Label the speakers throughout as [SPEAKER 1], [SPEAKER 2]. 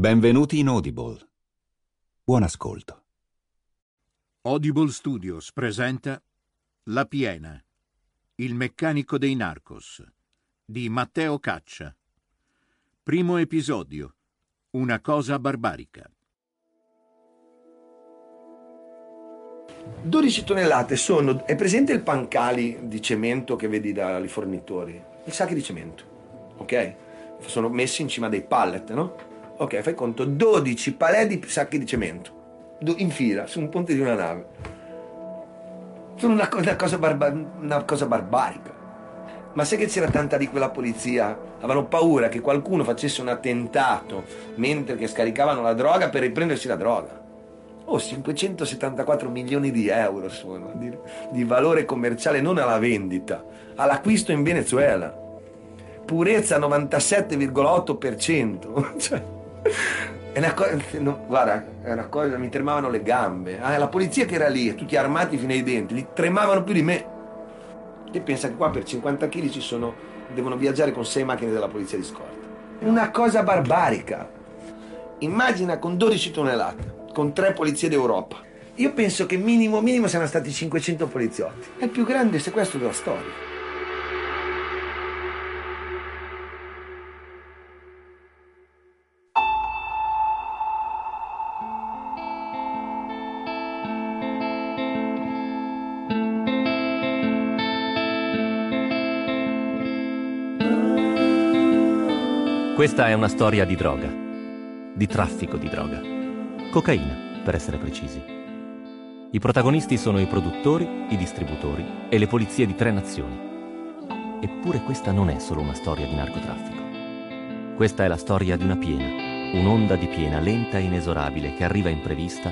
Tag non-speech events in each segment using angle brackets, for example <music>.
[SPEAKER 1] Benvenuti in Audible. Buon ascolto.
[SPEAKER 2] Audible Studios presenta La Piena, il meccanico dei narcos di Matteo Caccia. Primo episodio. Una cosa barbarica.
[SPEAKER 3] 12 tonnellate sono. È presente il pancali di cemento che vedi dai fornitori? I sacchi di cemento, ok? Sono messi in cima dei pallet, no? Ok, fai conto 12 palè di sacchi di cemento in fila su un ponte di una nave. Sono una, una, cosa, barba, una cosa barbarica. Ma sai che c'era tanta di quella polizia? Avevano paura che qualcuno facesse un attentato mentre che scaricavano la droga per riprendersi la droga. Oh, 574 milioni di euro sono di, di valore commerciale non alla vendita, all'acquisto in Venezuela. Purezza 97,8%. <laughs> cioè, è una cosa, no, guarda, è una cosa, mi tremavano le gambe. Ah, la polizia che era lì, tutti armati fino ai denti, li tremavano più di me. Te pensa che qua per 50 kg ci sono, devono viaggiare con 6 macchine della polizia di scorta. Una cosa barbarica. Immagina con 12 tonnellate con tre polizie d'Europa. Io penso che minimo minimo siano stati 500 poliziotti. È il più grande sequestro della storia.
[SPEAKER 4] Questa è una storia di droga, di traffico di droga. Cocaina, per essere precisi. I protagonisti sono i produttori, i distributori e le polizie di tre nazioni. Eppure questa non è solo una storia di narcotraffico. Questa è la storia di una piena, un'onda di piena lenta e inesorabile che arriva imprevista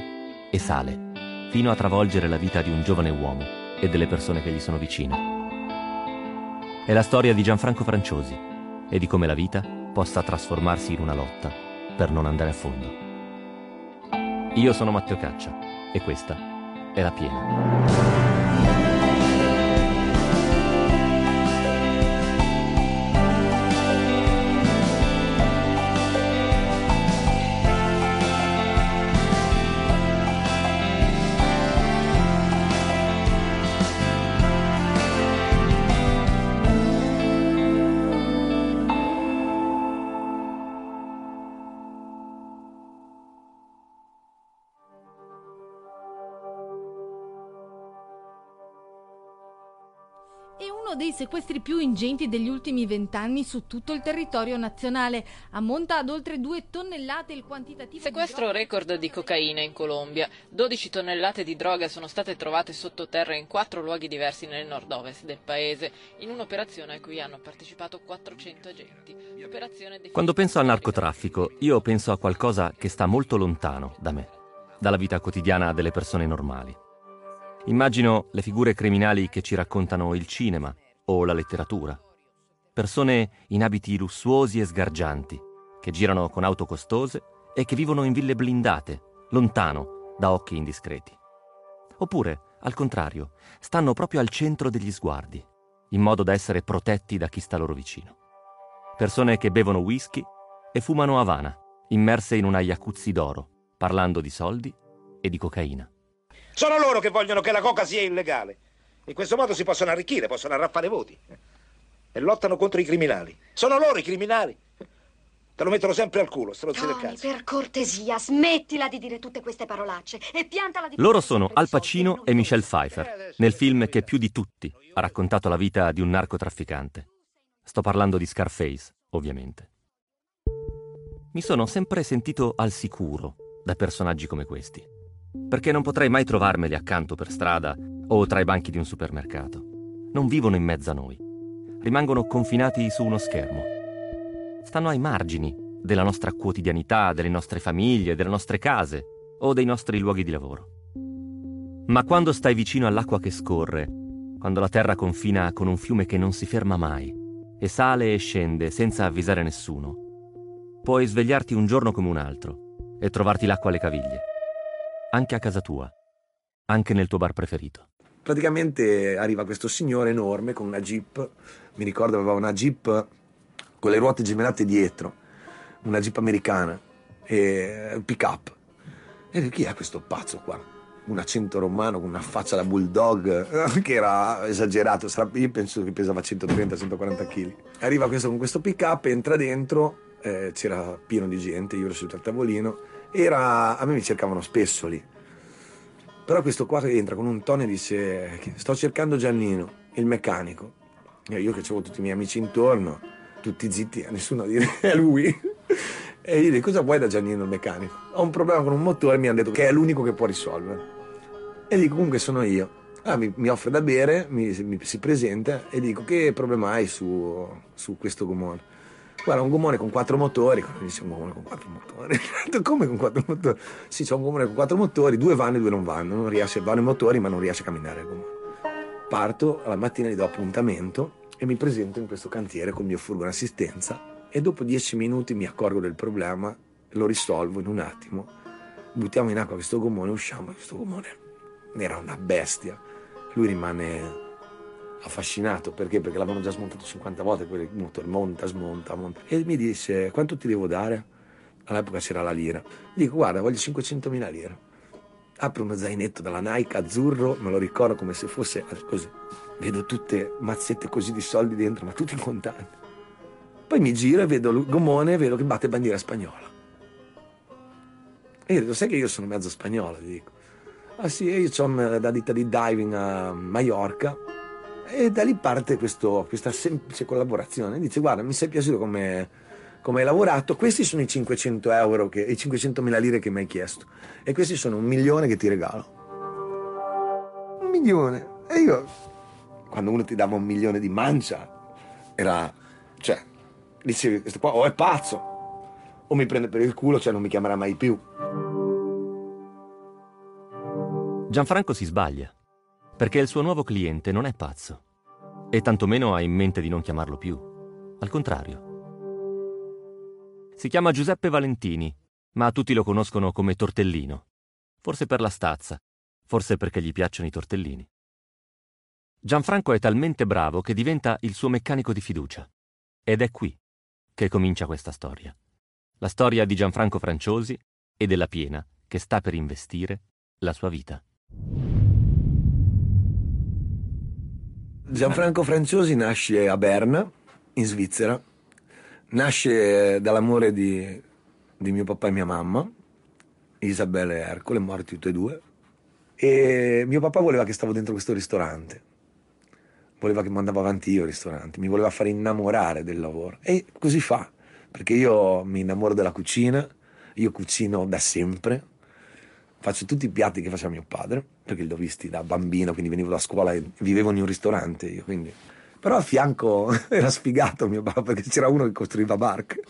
[SPEAKER 4] e sale, fino a travolgere la vita di un giovane uomo e delle persone che gli sono vicine. È la storia di Gianfranco Franciosi e di come la vita possa trasformarsi in una lotta per non andare a fondo. Io sono Matteo Caccia e questa è La Piena.
[SPEAKER 5] Sequestri più ingenti degli ultimi vent'anni su tutto il territorio nazionale. Ammonta ad oltre due tonnellate il quantitativo
[SPEAKER 6] Sequestro
[SPEAKER 5] di
[SPEAKER 6] record di cocaina in Colombia. 12 tonnellate di droga sono state trovate sottoterra in quattro luoghi diversi nel nord-ovest del paese, in un'operazione a cui hanno partecipato 400 agenti.
[SPEAKER 4] Quando penso al narcotraffico, io penso a qualcosa che sta molto lontano da me, dalla vita quotidiana delle persone normali. Immagino le figure criminali che ci raccontano il cinema o la letteratura. Persone in abiti lussuosi e sgargianti, che girano con auto costose e che vivono in ville blindate, lontano da occhi indiscreti. Oppure, al contrario, stanno proprio al centro degli sguardi, in modo da essere protetti da chi sta loro vicino. Persone che bevono whisky e fumano Havana, immerse in una jacuzzi d'oro, parlando di soldi e di cocaina.
[SPEAKER 7] Sono loro che vogliono che la coca sia illegale. In questo modo si possono arricchire, possono arraffare voti. E lottano contro i criminali. Sono loro i criminali. Te lo mettono sempre al culo, stronzi del cazzo.
[SPEAKER 8] per cortesia, smettila di dire tutte queste parolacce e piantala di
[SPEAKER 4] Loro sono Al Pacino e Michelle Pfeiffer, nel film che più di tutti ha raccontato la vita di un narcotrafficante. Sto parlando di Scarface, ovviamente. Mi sono sempre sentito al sicuro da personaggi come questi perché non potrei mai trovarmeli accanto per strada o tra i banchi di un supermercato. Non vivono in mezzo a noi, rimangono confinati su uno schermo. Stanno ai margini della nostra quotidianità, delle nostre famiglie, delle nostre case o dei nostri luoghi di lavoro. Ma quando stai vicino all'acqua che scorre, quando la terra confina con un fiume che non si ferma mai e sale e scende senza avvisare nessuno, puoi svegliarti un giorno come un altro e trovarti l'acqua alle caviglie anche a casa tua, anche nel tuo bar preferito.
[SPEAKER 3] Praticamente arriva questo signore enorme con una jeep, mi ricordo aveva una jeep con le ruote gemellate dietro, una jeep americana, e pick up. E chi è questo pazzo qua? Un accento romano con una faccia da bulldog <laughs> che era esagerato, io penso che pesava 130-140 kg. Arriva questo con questo pick up, entra dentro, eh, c'era pieno di gente, io ero seduto al tavolino, era, a me mi cercavano spesso lì. Però questo qua entra con un tono e dice, sto cercando Giannino, il meccanico. E io che avevo tutti i miei amici intorno, tutti zitti, nessuno a dire <laughs> è lui. E gli dico, cosa vuoi da Giannino il meccanico? Ho un problema con un motore, mi hanno detto che è l'unico che può risolvere. E dico, comunque sono io. Ah, mi, mi, offre da bere, mi, mi, si presenta e dico, che problema hai su, su questo gomone? Guarda, un gomone con quattro motori. Quando dice un gomone con quattro motori? <laughs> Come con quattro motori? Sì, c'è un gomone con quattro motori, due vanno e due non vanno. Non riesce, vanno i motori, ma non riesce a camminare il gomone. Parto, alla mattina gli do appuntamento e mi presento in questo cantiere con il mio furgone assistenza e dopo dieci minuti mi accorgo del problema, lo risolvo in un attimo, buttiamo in acqua questo gommone, usciamo, questo gommone era una bestia, lui rimane affascinato perché? Perché l'avevano già smontato 50 volte, quel motore monta, smonta, monta e mi disse quanto ti devo dare? All'epoca c'era la lira. Dico guarda voglio 500.000 lire. Apro uno zainetto dalla Nike azzurro, me lo ricordo come se fosse così. Vedo tutte mazzette così di soldi dentro, ma tutti in contanti. Poi mi giro e vedo il gommone e vedo che batte bandiera spagnola. E io dico, sai che io sono mezzo spagnolo, gli dico. Ah sì, io ho la ditta di diving a Mallorca e da lì parte questo, questa semplice collaborazione. Dice, guarda, mi sei piaciuto come, come hai lavorato, questi sono i 500 euro, che, i 500 mila lire che mi hai chiesto e questi sono un milione che ti regalo. Un milione. E io, quando uno ti dava un milione di mancia, era, cioè, dicevi, questo qua o è pazzo, o mi prende per il culo, cioè non mi chiamerà mai più.
[SPEAKER 4] Gianfranco si sbaglia, perché il suo nuovo cliente non è pazzo, e tantomeno ha in mente di non chiamarlo più. Al contrario. Si chiama Giuseppe Valentini, ma tutti lo conoscono come Tortellino. Forse per la stazza, forse perché gli piacciono i tortellini. Gianfranco è talmente bravo che diventa il suo meccanico di fiducia. Ed è qui che comincia questa storia. La storia di Gianfranco Franciosi e della Piena che sta per investire la sua vita.
[SPEAKER 3] Gianfranco Franciosi nasce a Berna, in Svizzera. Nasce dall'amore di, di mio papà e mia mamma, Isabella e Ercole, morti tutti e due. E mio papà voleva che stavo dentro questo ristorante voleva che mandavo avanti io il ristorante, mi voleva fare innamorare del lavoro e così fa, perché io mi innamoro della cucina, io cucino da sempre, faccio tutti i piatti che faceva mio padre, perché li ho visti da bambino, quindi venivo da scuola e vivevo in un ristorante io, quindi... Però a fianco <laughs> era sfigato mio papà perché c'era uno che costruiva barche.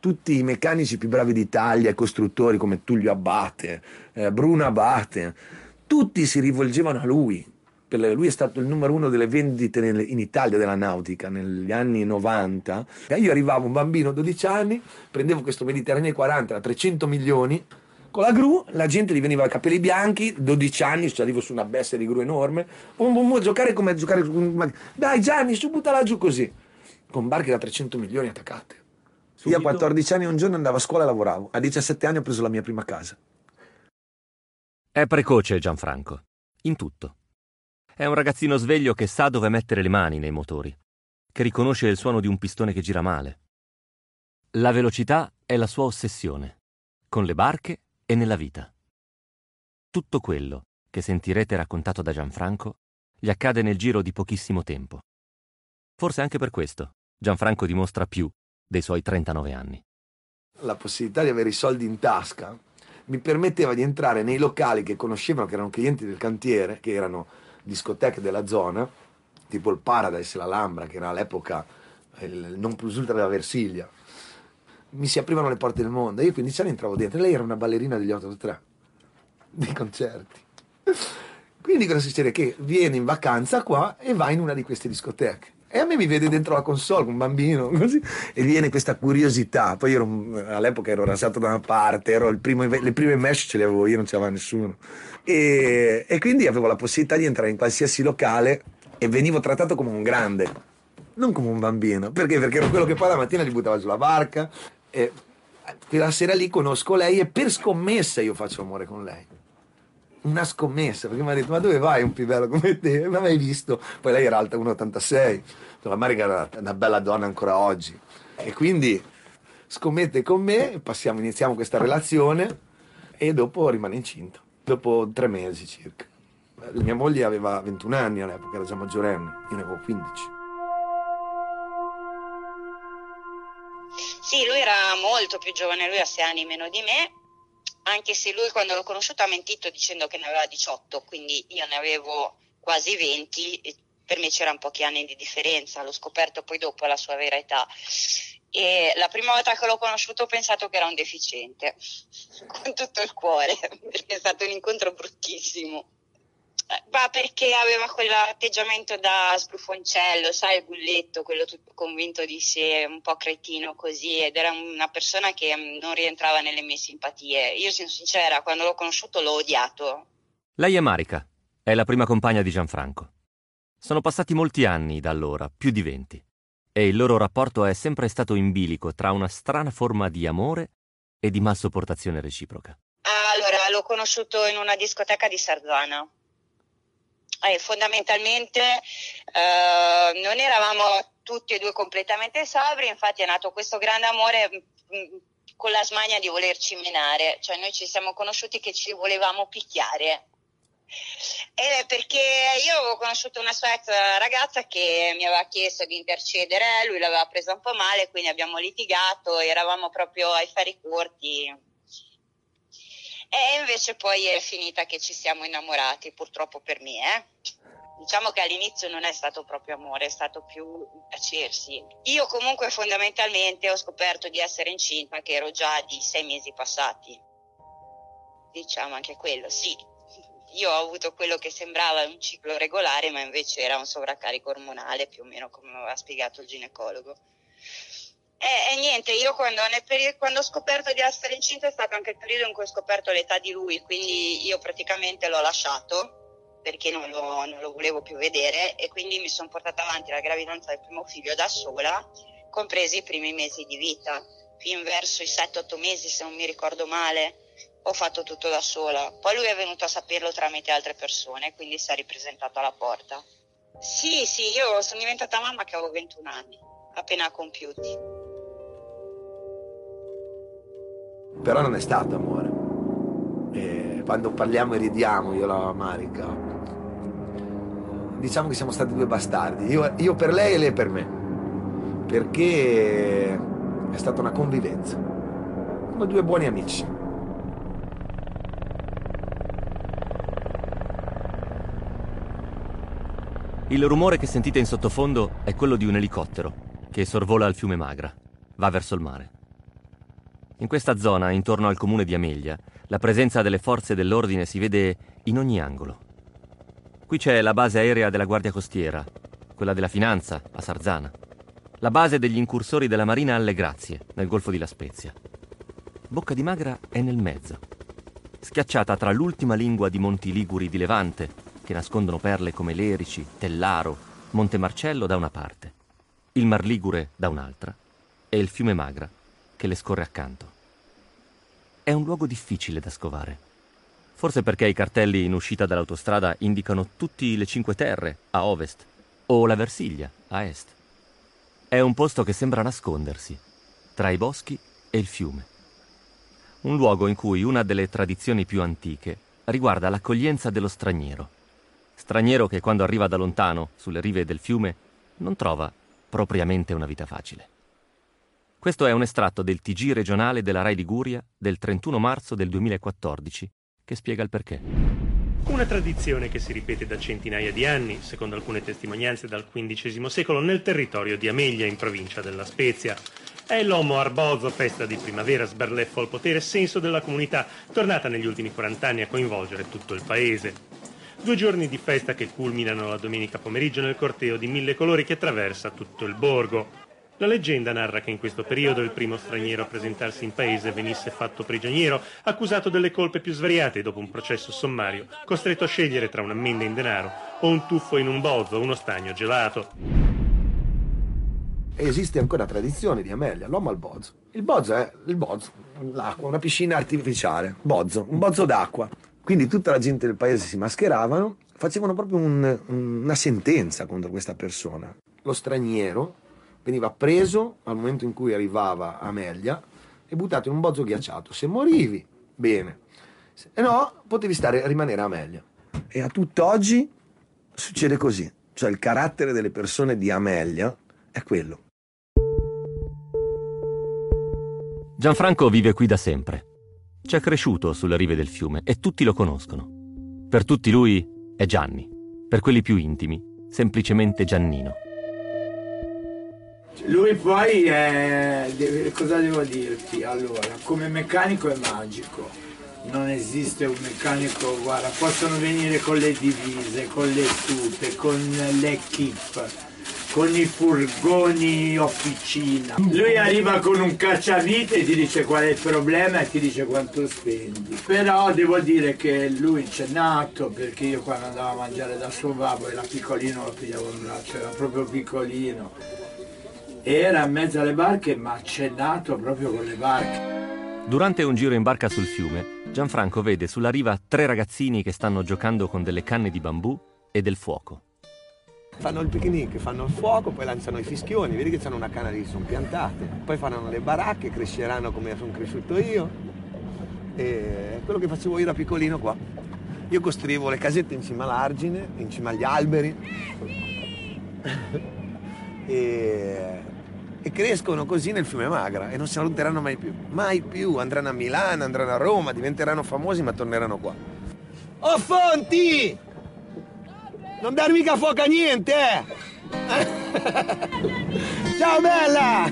[SPEAKER 3] Tutti i meccanici più bravi d'Italia, i costruttori come Tullio Abate, eh, Bruno Abate, tutti si rivolgevano a lui lui è stato il numero uno delle vendite in Italia della nautica negli anni 90. Io arrivavo un bambino, 12 anni, prendevo questo Mediterraneo 40 da 300 milioni, con la gru, la gente gli veniva i capelli bianchi, 12 anni, cioè arrivo su una bestia di gru enorme, bum, bum, bum, giocare come giocare con... Dai Gianni, su buttala giù così, con barche da 300 milioni attaccate. Subito. Io a 14 anni un giorno andavo a scuola e lavoravo, a 17 anni ho preso la mia prima casa.
[SPEAKER 4] È precoce Gianfranco, in tutto. È un ragazzino sveglio che sa dove mettere le mani nei motori, che riconosce il suono di un pistone che gira male. La velocità è la sua ossessione, con le barche e nella vita. Tutto quello che sentirete raccontato da Gianfranco gli accade nel giro di pochissimo tempo. Forse anche per questo Gianfranco dimostra più dei suoi 39 anni.
[SPEAKER 3] La possibilità di avere i soldi in tasca mi permetteva di entrare nei locali che conoscevano, che erano clienti del cantiere, che erano discoteche della zona, tipo il Paradise, la Lambra, che era all'epoca il non plus ultra della Versiglia. Mi si aprivano le porte del mondo. Io a 15 anni entravo dentro. Lei era una ballerina degli 883, dei concerti. Quindi cosa succede? Che viene in vacanza qua e va in una di queste discoteche. E a me mi vede dentro la console con un bambino, <laughs> così, e viene questa curiosità. Poi ero, all'epoca ero rasato da una parte, ero primo, le prime mesh ce le avevo io, non c'era nessuno. E, e quindi avevo la possibilità di entrare in qualsiasi locale e venivo trattato come un grande, non come un bambino. Perché? Perché ero quello che poi la mattina li buttava sulla barca e quella sera lì conosco lei e per scommessa io faccio amore con lei. Una scommessa, perché mi ha detto, ma dove vai un pivello come te? <laughs> Non l'hai visto? Poi lei era alta 1,86, la Marica era una bella donna ancora oggi. E quindi scommette con me, passiamo, iniziamo questa relazione e dopo rimane incinta, dopo tre mesi circa. Mia moglie aveva 21 anni all'epoca, era già maggiorenne, io ne avevo 15.
[SPEAKER 9] Sì, lui era molto più giovane, lui ha sei anni meno di me, anche se lui quando l'ho conosciuto ha mentito dicendo che ne aveva 18, quindi io ne avevo quasi 20, per me c'erano pochi anni di differenza, l'ho scoperto poi dopo la sua vera età. E la prima volta che l'ho conosciuto ho pensato che era un deficiente, <laughs> con tutto il cuore, <laughs> perché è stato un incontro bruttissimo. Ma perché aveva quell'atteggiamento da sbrufoncello, sai, il bulletto, quello tutto convinto di sé, un po' cretino così, ed era una persona che mm, non rientrava nelle mie simpatie. Io, sono sincera, quando l'ho conosciuto l'ho odiato.
[SPEAKER 4] Lei è Marica, è la prima compagna di Gianfranco. Sono passati molti anni da allora, più di venti, e il loro rapporto è sempre stato in bilico tra una strana forma di amore e di malsopportazione reciproca.
[SPEAKER 9] Allora, l'ho conosciuto in una discoteca di Sarzana eh, fondamentalmente eh, non eravamo tutti e due completamente sobri, infatti è nato questo grande amore mh, mm, con la smania di volerci menare, cioè noi ci siamo conosciuti che ci volevamo picchiare. Eh, perché io avevo conosciuto una sua ex ragazza che mi aveva chiesto di intercedere, lui l'aveva presa un po' male, quindi abbiamo litigato, eravamo proprio ai fari corti, e invece poi è finita che ci siamo innamorati, purtroppo per me. Eh? Diciamo che all'inizio non è stato proprio amore, è stato più piacersi. Io comunque fondamentalmente ho scoperto di essere incinta che ero già di sei mesi passati. Diciamo anche quello, sì. Io ho avuto quello che sembrava un ciclo regolare, ma invece era un sovraccarico ormonale, più o meno come aveva spiegato il ginecologo. E, e, niente, io quando, periodo, quando, ho scoperto di essere incinta è stato anche il periodo in cui ho scoperto l'età di lui, quindi io praticamente l'ho lasciato perché non lo, non lo volevo più vedere e quindi mi sono portata avanti la gravidanza del primo figlio da sola, compresi i primi mesi di vita, fin verso i 7-8 mesi se non mi ricordo male. Ho fatto tutto da sola. Poi lui è venuto a saperlo tramite altre persone, quindi si è ripresentato alla porta. Sì, sì, io sono diventata mamma che avevo 21 anni, appena compiuti.
[SPEAKER 3] Però non è stato amore. E quando parliamo e ridiamo, io la Marica, diciamo che siamo stati due bastardi, io, io per lei e lei per me, perché è stata una convivenza, come due buoni amici.
[SPEAKER 4] Il rumore che sentite in sottofondo è quello di un elicottero che sorvola il fiume Magra, va verso il mare. In questa zona, intorno al comune di Amelia, la presenza delle forze dell'ordine si vede in ogni angolo. Qui c'è la base aerea della Guardia Costiera, quella della Finanza a Sarzana, la base degli incursori della Marina alle Grazie, nel Golfo di La Spezia. Bocca di Magra è nel mezzo, schiacciata tra l'ultima lingua di monti liguri di Levante, che nascondono perle come Lerici, Tellaro, Monte Marcello da una parte, il Mar Ligure da un'altra e il fiume Magra che le scorre accanto. È un luogo difficile da scovare. Forse perché i cartelli in uscita dall'autostrada indicano tutti le Cinque Terre a ovest o la Versiglia a est. È un posto che sembra nascondersi tra i boschi e il fiume. Un luogo in cui una delle tradizioni più antiche riguarda l'accoglienza dello straniero. Straniero che quando arriva da lontano sulle rive del fiume non trova propriamente una vita facile. Questo è un estratto del TG regionale della Rai Liguria del 31 marzo del 2014 che spiega il perché.
[SPEAKER 10] Una tradizione che si ripete da centinaia di anni, secondo alcune testimonianze dal XV secolo, nel territorio di Amelia, in provincia della Spezia. È l'Homo Arbozo, festa di primavera, sberleffo al potere, senso della comunità, tornata negli ultimi 40 anni a coinvolgere tutto il paese. Due giorni di festa che culminano la domenica pomeriggio nel corteo di mille colori che attraversa tutto il borgo. La leggenda narra che in questo periodo il primo straniero a presentarsi in paese venisse fatto prigioniero, accusato delle colpe più svariate dopo un processo sommario, costretto a scegliere tra un'ammenda in denaro o un tuffo in un bozzo o uno stagno gelato.
[SPEAKER 3] esiste ancora tradizione di Amelia, l'uomo al bozzo. Il bozzo è il bozzo, l'acqua, una piscina artificiale, bozzo, un bozzo d'acqua. Quindi tutta la gente del paese si mascheravano, facevano proprio un, una sentenza contro questa persona. Lo straniero veniva preso al momento in cui arrivava Amelia e buttato in un bozzo ghiacciato. Se morivi, bene. Se no, potevi stare, rimanere a Amelia. E a tutt'oggi succede così. Cioè il carattere delle persone di Amelia è quello.
[SPEAKER 4] Gianfranco vive qui da sempre. C'è cresciuto sulle rive del fiume e tutti lo conoscono. Per tutti lui è Gianni, per quelli più intimi, semplicemente Giannino.
[SPEAKER 11] Lui poi è... cosa devo dirti? Allora, come meccanico è magico. Non esiste un meccanico, guarda, possono venire con le divise, con le tute, con l'equipe con i furgoni officina. Lui arriva con un cacciavite e ti dice qual è il problema e ti dice quanto spendi. Però devo dire che lui c'è nato perché io quando andavo a mangiare da suo babbo era piccolino, lo pigliavo in braccio, era proprio piccolino. Era in mezzo alle barche ma c'è nato proprio con le barche.
[SPEAKER 4] Durante un giro in barca sul fiume, Gianfranco vede sulla riva tre ragazzini che stanno giocando con delle canne di bambù e del fuoco
[SPEAKER 3] fanno il picnic, fanno il fuoco, poi lanciano i fischioni, vedi che c'hanno una canna di sono piantate, poi faranno le baracche, cresceranno come sono cresciuto io. E quello che facevo io da piccolino qua. Io costruivo le casette in cima all'argine, in cima agli alberi. E, e crescono così nel fiume Magra e non si allontaneranno mai più. Mai più. Andranno a Milano, andranno a Roma, diventeranno famosi ma torneranno qua. Oh Fonti! Non dar mica fuoco a niente, eh! <laughs> Ciao bella!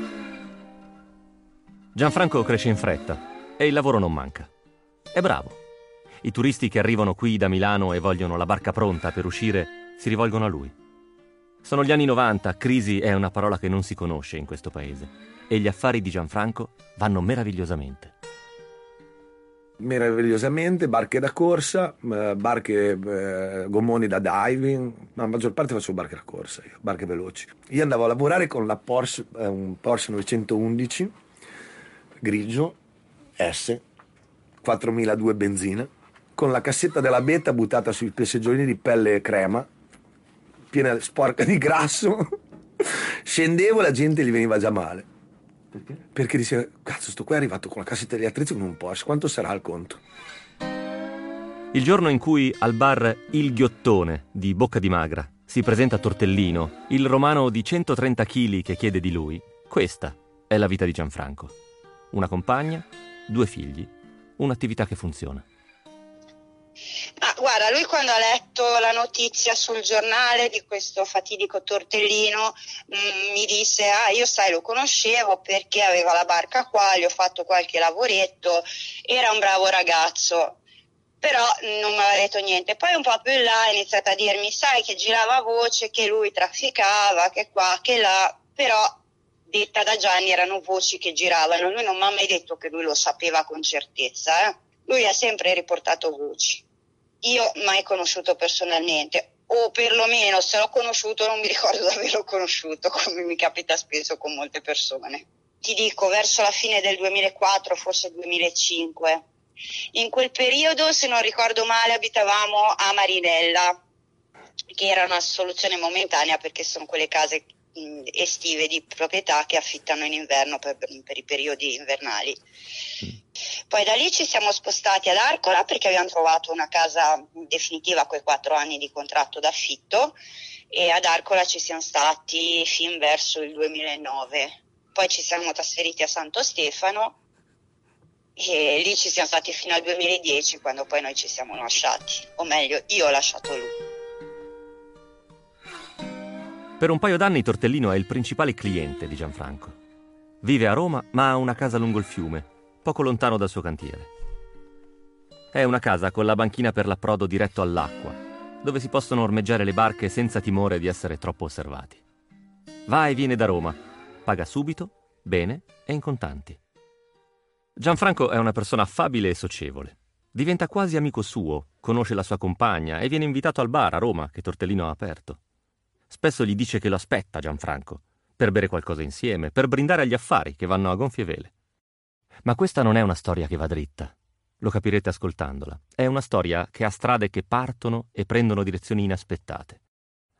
[SPEAKER 4] Gianfranco cresce in fretta e il lavoro non manca. È bravo. I turisti che arrivano qui da Milano e vogliono la barca pronta per uscire si rivolgono a lui. Sono gli anni 90, crisi è una parola che non si conosce in questo paese. E gli affari di Gianfranco vanno meravigliosamente.
[SPEAKER 3] Meravigliosamente, barche da corsa, eh, barche eh, gommoni da diving, ma la maggior parte facevo barche da corsa, io, barche veloci. Io andavo a lavorare con la Porsche, eh, un Porsche 911 grigio S 4002 benzina con la cassetta della beta buttata sui seggiolini di pelle crema piena sporca di grasso scendevo e la gente gli veniva già male perché? Perché dice, cazzo, sto qua è arrivato con la cassetta degli attrezzi con un Porsche, quanto sarà il conto?
[SPEAKER 4] Il giorno in cui al bar Il Ghiottone di Bocca di Magra si presenta Tortellino, il romano di 130 kg che chiede di lui, questa è la vita di Gianfranco. Una compagna, due figli, un'attività che funziona.
[SPEAKER 9] Ah, guarda, lui quando ha letto la notizia sul giornale di questo fatidico tortellino mh, mm, mi disse, ah io sai lo conoscevo perché aveva la barca qua, gli ho fatto qualche lavoretto, era un bravo ragazzo, però non mi aveva detto niente. Poi un po' più in là ha iniziato a dirmi, sai che girava voce che lui trafficava, che qua, che là, però detta da Gianni erano voci che giravano, lui non mi ha mai detto che lui lo sapeva con certezza, eh? lui ha sempre riportato voci io mai conosciuto personalmente o perlomeno se l'ho conosciuto non mi ricordo di averlo conosciuto <laughs> come mi capita spesso con molte persone. Ti dico verso la fine del 2004, forse 2005. In quel periodo, se non ricordo male, abitavamo a Marinella, che era una soluzione momentanea perché sono quelle case estive di proprietà che affittano in inverno per, per i periodi invernali. Poi da lì ci siamo spostati ad Arcola perché abbiamo trovato una casa definitiva a quei quattro anni di contratto d'affitto e ad Arcola ci siamo stati fin verso il 2009. Poi ci siamo trasferiti a Santo Stefano e lì ci siamo stati fino al 2010 quando poi noi ci siamo lasciati, o meglio io ho lasciato lui.
[SPEAKER 4] Per un paio d'anni Tortellino è il principale cliente di Gianfranco. Vive a Roma ma ha una casa lungo il fiume, poco lontano dal suo cantiere. È una casa con la banchina per l'approdo diretto all'acqua, dove si possono ormeggiare le barche senza timore di essere troppo osservati. Va e viene da Roma, paga subito, bene e in contanti. Gianfranco è una persona affabile e socievole. Diventa quasi amico suo, conosce la sua compagna e viene invitato al bar a Roma che Tortellino ha aperto. Spesso gli dice che lo aspetta Gianfranco, per bere qualcosa insieme, per brindare agli affari che vanno a gonfie vele. Ma questa non è una storia che va dritta. Lo capirete ascoltandola. È una storia che ha strade che partono e prendono direzioni inaspettate.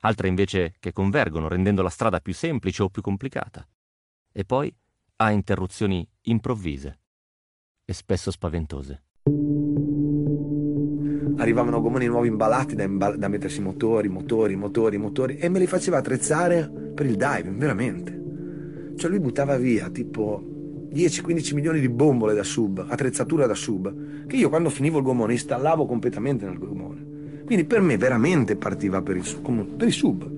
[SPEAKER 4] Altre invece che convergono, rendendo la strada più semplice o più complicata. E poi ha interruzioni improvvise e spesso spaventose.
[SPEAKER 3] Arrivavano gommoni nuovi imballati da, imball- da mettersi motori, motori, motori, motori e me li faceva attrezzare per il diving, veramente. Cioè lui buttava via tipo 10-15 milioni di bombole da sub, attrezzatura da sub, che io quando finivo il gommone installavo completamente nel gommone. Quindi per me veramente partiva per il, per il sub.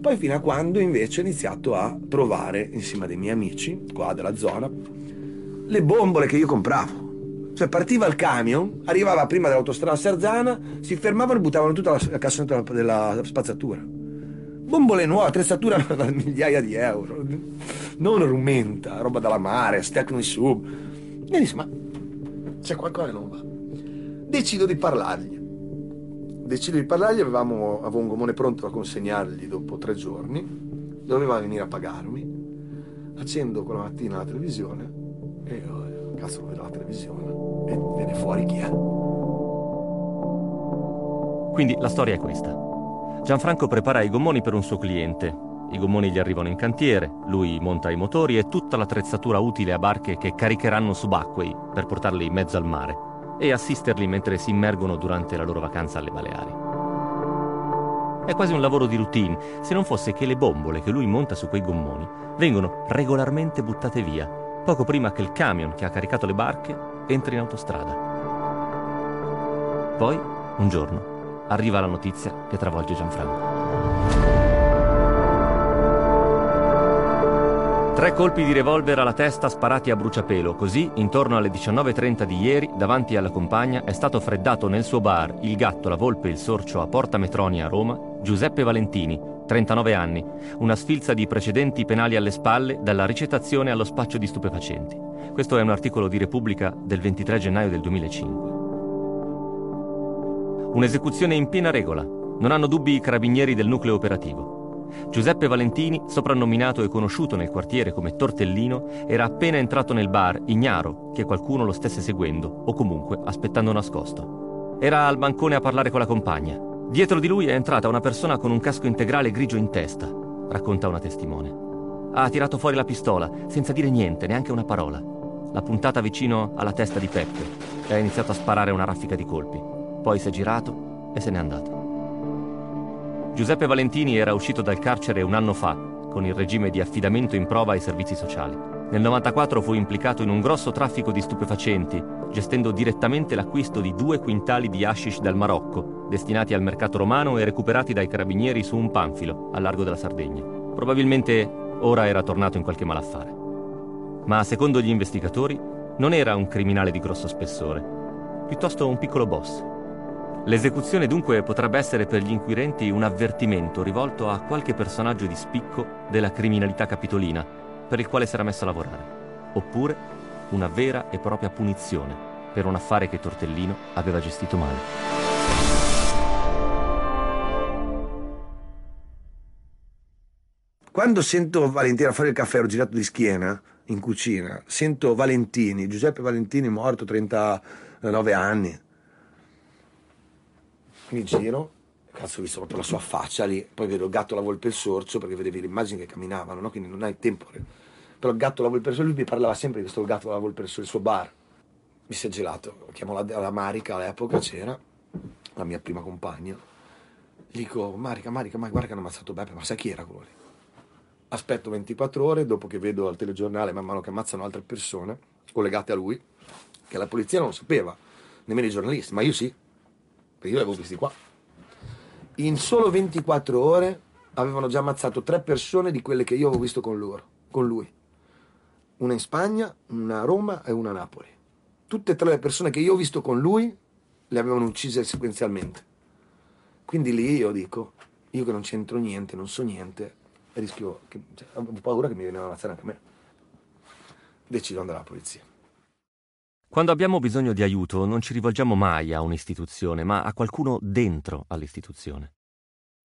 [SPEAKER 3] Poi fino a quando invece ho iniziato a provare insieme a dei miei amici qua della zona le bombole che io compravo. Cioè partiva il camion, arrivava prima dell'autostrada Sarzana, si fermavano e buttavano tutta la cassonetta della spazzatura. Bombole nuove, attrezzatura <laughs> da migliaia di euro. Non rumenta, roba dalla mare, stecno di sub. E disse, ma c'è qualcosa che non va. Decido di parlargli. Decido di parlargli, avevamo, avevo un gommone pronto da consegnargli dopo tre giorni. Doveva venire a pagarmi. Accendo quella mattina la televisione e cazzo, vedo la televisione e viene fuori chi è.
[SPEAKER 4] Quindi la storia è questa. Gianfranco prepara i gommoni per un suo cliente. I gommoni gli arrivano in cantiere, lui monta i motori e tutta l'attrezzatura utile a barche che caricheranno subacquei per portarli in mezzo al mare e assisterli mentre si immergono durante la loro vacanza alle Baleari. È quasi un lavoro di routine, se non fosse che le bombole che lui monta su quei gommoni vengono regolarmente buttate via, poco prima che il camion che ha caricato le barche entri in autostrada. Poi, un giorno, arriva la notizia che travolge Gianfranco. Tre colpi di revolver alla testa sparati a bruciapelo, così, intorno alle 19.30 di ieri, davanti alla compagna, è stato freddato nel suo bar Il gatto, la volpe e il sorcio a Porta Metronia a Roma, Giuseppe Valentini, 39 anni, una sfilza di precedenti penali alle spalle, dalla ricettazione allo spaccio di stupefacenti. Questo è un articolo di Repubblica del 23 gennaio del 2005. Un'esecuzione in piena regola. Non hanno dubbi i carabinieri del nucleo operativo. Giuseppe Valentini, soprannominato e conosciuto nel quartiere come Tortellino, era appena entrato nel bar, ignaro che qualcuno lo stesse seguendo o comunque aspettando nascosto. Era al bancone a parlare con la compagna. Dietro di lui è entrata una persona con un casco integrale grigio in testa, racconta una testimone. Ha tirato fuori la pistola, senza dire niente, neanche una parola. L'ha puntata vicino alla testa di Peppe e ha iniziato a sparare una raffica di colpi. Poi si è girato e se n'è andato. Giuseppe Valentini era uscito dal carcere un anno fa, con il regime di affidamento in prova ai servizi sociali. Nel 94 fu implicato in un grosso traffico di stupefacenti, gestendo direttamente l'acquisto di due quintali di hashish dal Marocco, destinati al mercato romano e recuperati dai carabinieri su un panfilo, al largo della Sardegna. Probabilmente ora era tornato in qualche malaffare. Ma secondo gli investigatori non era un criminale di grosso spessore, piuttosto un piccolo boss. L'esecuzione dunque potrebbe essere per gli inquirenti un avvertimento rivolto a qualche personaggio di spicco della criminalità capitolina per il quale si era messo a lavorare, oppure una vera e propria punizione per un affare che Tortellino aveva gestito male.
[SPEAKER 3] Quando sento Valentini a fare il caffè, ero girato di schiena in cucina, sento Valentini, Giuseppe Valentini morto 39 anni, mi giro, cazzo ho visto proprio la sua faccia lì, poi vedo il gatto, la volpe il sorcio, perché vedevi le immagini che camminavano, no? quindi non hai tempo. Però il gatto, la volpe il sorcio, lui mi parlava sempre di questo gatto, la volpe il sorcio, il suo bar. Mi si è gelato, chiamo la, la Marica all'epoca, c'era, la mia prima compagna. Gli dico, Marica, Marica, ma guarda che hanno ammazzato Beppe, ma sai chi era quello lì? Aspetto 24 ore, dopo che vedo al telegiornale man mano che ammazzano altre persone, collegate a lui, che la polizia non lo sapeva, nemmeno i giornalisti, ma io sì perché io avevo visti qua. In solo 24 ore avevano già ammazzato tre persone di quelle che io avevo visto con loro, con lui. Una in Spagna, una a Roma e una a Napoli. Tutte e tre le persone che io ho visto con lui le avevano uccise sequenzialmente. Quindi lì io dico, io che non c'entro niente, non so niente, rischio, che, cioè, ho paura che mi viene a ammazzare anche me. Decido di andare alla polizia.
[SPEAKER 4] Quando abbiamo bisogno di aiuto non ci rivolgiamo mai a un'istituzione, ma a qualcuno dentro all'istituzione.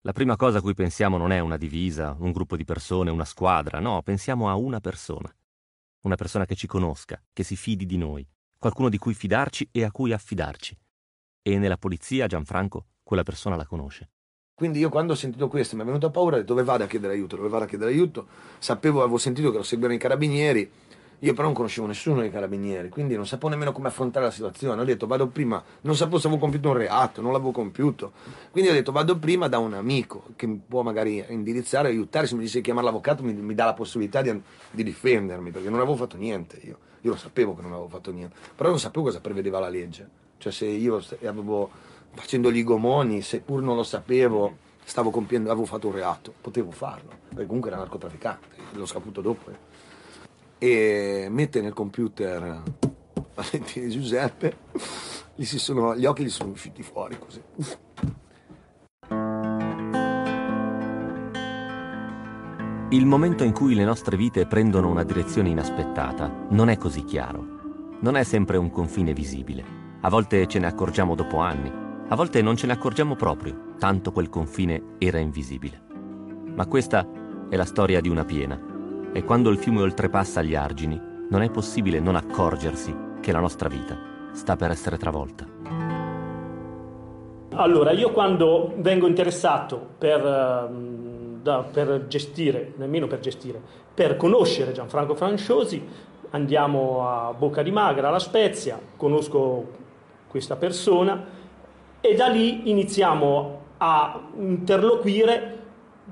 [SPEAKER 4] La prima cosa a cui pensiamo non è una divisa, un gruppo di persone, una squadra, no, pensiamo a una persona. Una persona che ci conosca, che si fidi di noi, qualcuno di cui fidarci e a cui affidarci. E nella polizia Gianfranco quella persona la conosce.
[SPEAKER 3] Quindi io quando ho sentito questo mi è venuta paura, dove vado a chiedere aiuto, dove vado a chiedere aiuto. Sapevo, avevo sentito che lo seguivano i carabinieri, io però non conoscevo nessuno dei carabinieri, quindi non sapevo nemmeno come affrontare la situazione. Ho detto vado prima, non sapevo se avevo compiuto un reato, non l'avevo compiuto. Quindi ho detto vado prima da un amico che mi può magari indirizzare, aiutare, se mi dice di chiamare l'avvocato mi, mi dà la possibilità di, di, difendermi, perché non avevo fatto niente io. Io lo sapevo che non avevo fatto niente, però non sapevo cosa prevedeva la legge. Cioè se io avevo facendo gli gomoni, seppur non lo sapevo stavo compiendo, avevo fatto un reato, potevo farlo, perché comunque era narcotrafficante, l'ho saputo dopo. Eh. E mette nel computer Valentino Giuseppe, gli, sono, gli, occhi gli sono usciti fuori così.
[SPEAKER 4] Il momento in cui le nostre vite prendono una direzione inaspettata non è così chiaro. Non è sempre un confine visibile. A volte ce ne accorgiamo dopo anni, a volte non ce ne accorgiamo proprio, tanto quel confine era invisibile. Ma questa è la storia di una piena, e quando il fiume oltrepassa gli argini, non è possibile non accorgersi che la nostra vita sta per essere travolta.
[SPEAKER 12] Allora, io quando vengo interessato per, ehm, da, per gestire, nemmeno per gestire, per conoscere Gianfranco Franciosi, andiamo a Bocca di Magra, alla Spezia, conosco questa persona e da lì iniziamo a interloquire.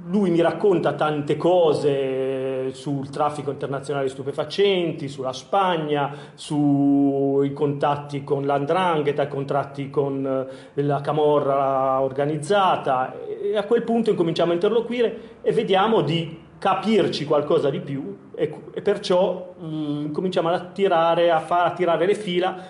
[SPEAKER 12] Lui mi racconta tante cose sul traffico internazionale di stupefacenti, sulla Spagna, sui contatti con l'andrangheta, i contatti con eh, la camorra organizzata e a quel punto incominciamo a interloquire e vediamo di capirci qualcosa di più e, e perciò mh, mm, cominciamo a tirare, a far tirare le fila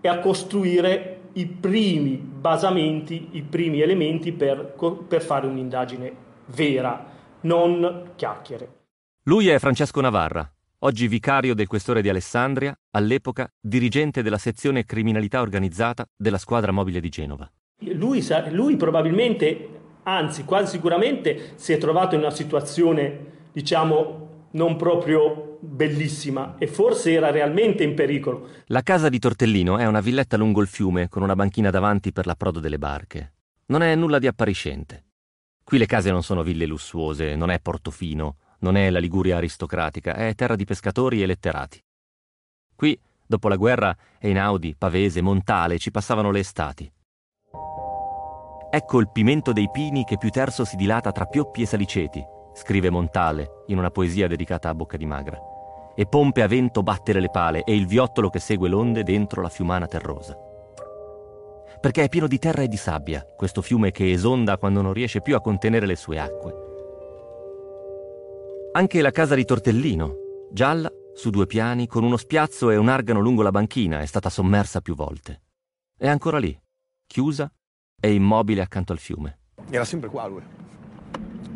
[SPEAKER 12] e a costruire i primi basamenti, i primi elementi per, per fare un'indagine vera, non chiacchiere.
[SPEAKER 4] Lui è Francesco Navarra, oggi vicario del questore di Alessandria, all'epoca dirigente della sezione criminalità organizzata della squadra mobile di Genova.
[SPEAKER 12] Lui, lui probabilmente, anzi quasi sicuramente, si è trovato in una situazione, diciamo, non proprio bellissima e forse era realmente in pericolo.
[SPEAKER 4] La casa di Tortellino è una villetta lungo il fiume con una banchina davanti per l'approdo delle barche. Non è nulla di appariscente. Qui le case non sono ville lussuose, non è Portofino, non è la Liguria aristocratica, è terra di pescatori e letterati. Qui, dopo la guerra, Einaudi, Pavese, Montale ci passavano le estati. Ecco il pimento dei pini che più terzo si dilata tra Pioppi e Saliceti, scrive Montale in una poesia dedicata a Bocca di Magra. E pompe a vento battere le pale e il viottolo che segue l'onde dentro la fiumana terrosa. Perché è pieno di terra e di sabbia, questo fiume che esonda quando non riesce più a contenere le sue acque. Anche la casa di Tortellino, gialla, su due piani, con uno spiazzo e un argano lungo la banchina, è stata sommersa più volte. È ancora lì, chiusa e immobile accanto al fiume.
[SPEAKER 3] Era sempre qua lui.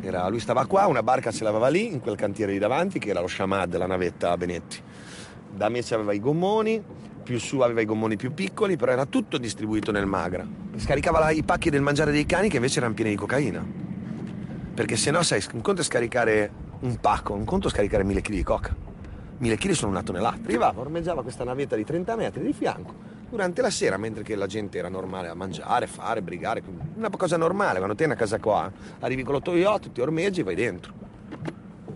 [SPEAKER 3] Era, lui stava qua, una barca se lavava lì, in quel cantiere di davanti, che era lo Shamad, la navetta Benetti. Da me aveva i gommoni, più su aveva i gommoni più piccoli, però era tutto distribuito nel Magra. Scaricava i pacchi del mangiare dei cani che invece erano pieni di cocaina. Perché se no, sai, un conto è scaricare un pacco, un conto scaricare mille kg di coca. Mille kg sono una tonnellata. Arrivava, ormeggiava questa navetta di 30 metri di fianco, durante la sera, mentre che la gente era normale a mangiare, fare, brigare, una cosa normale, quando te a casa qua, arrivi con l'otto yacht, ti ormeggi e vai dentro.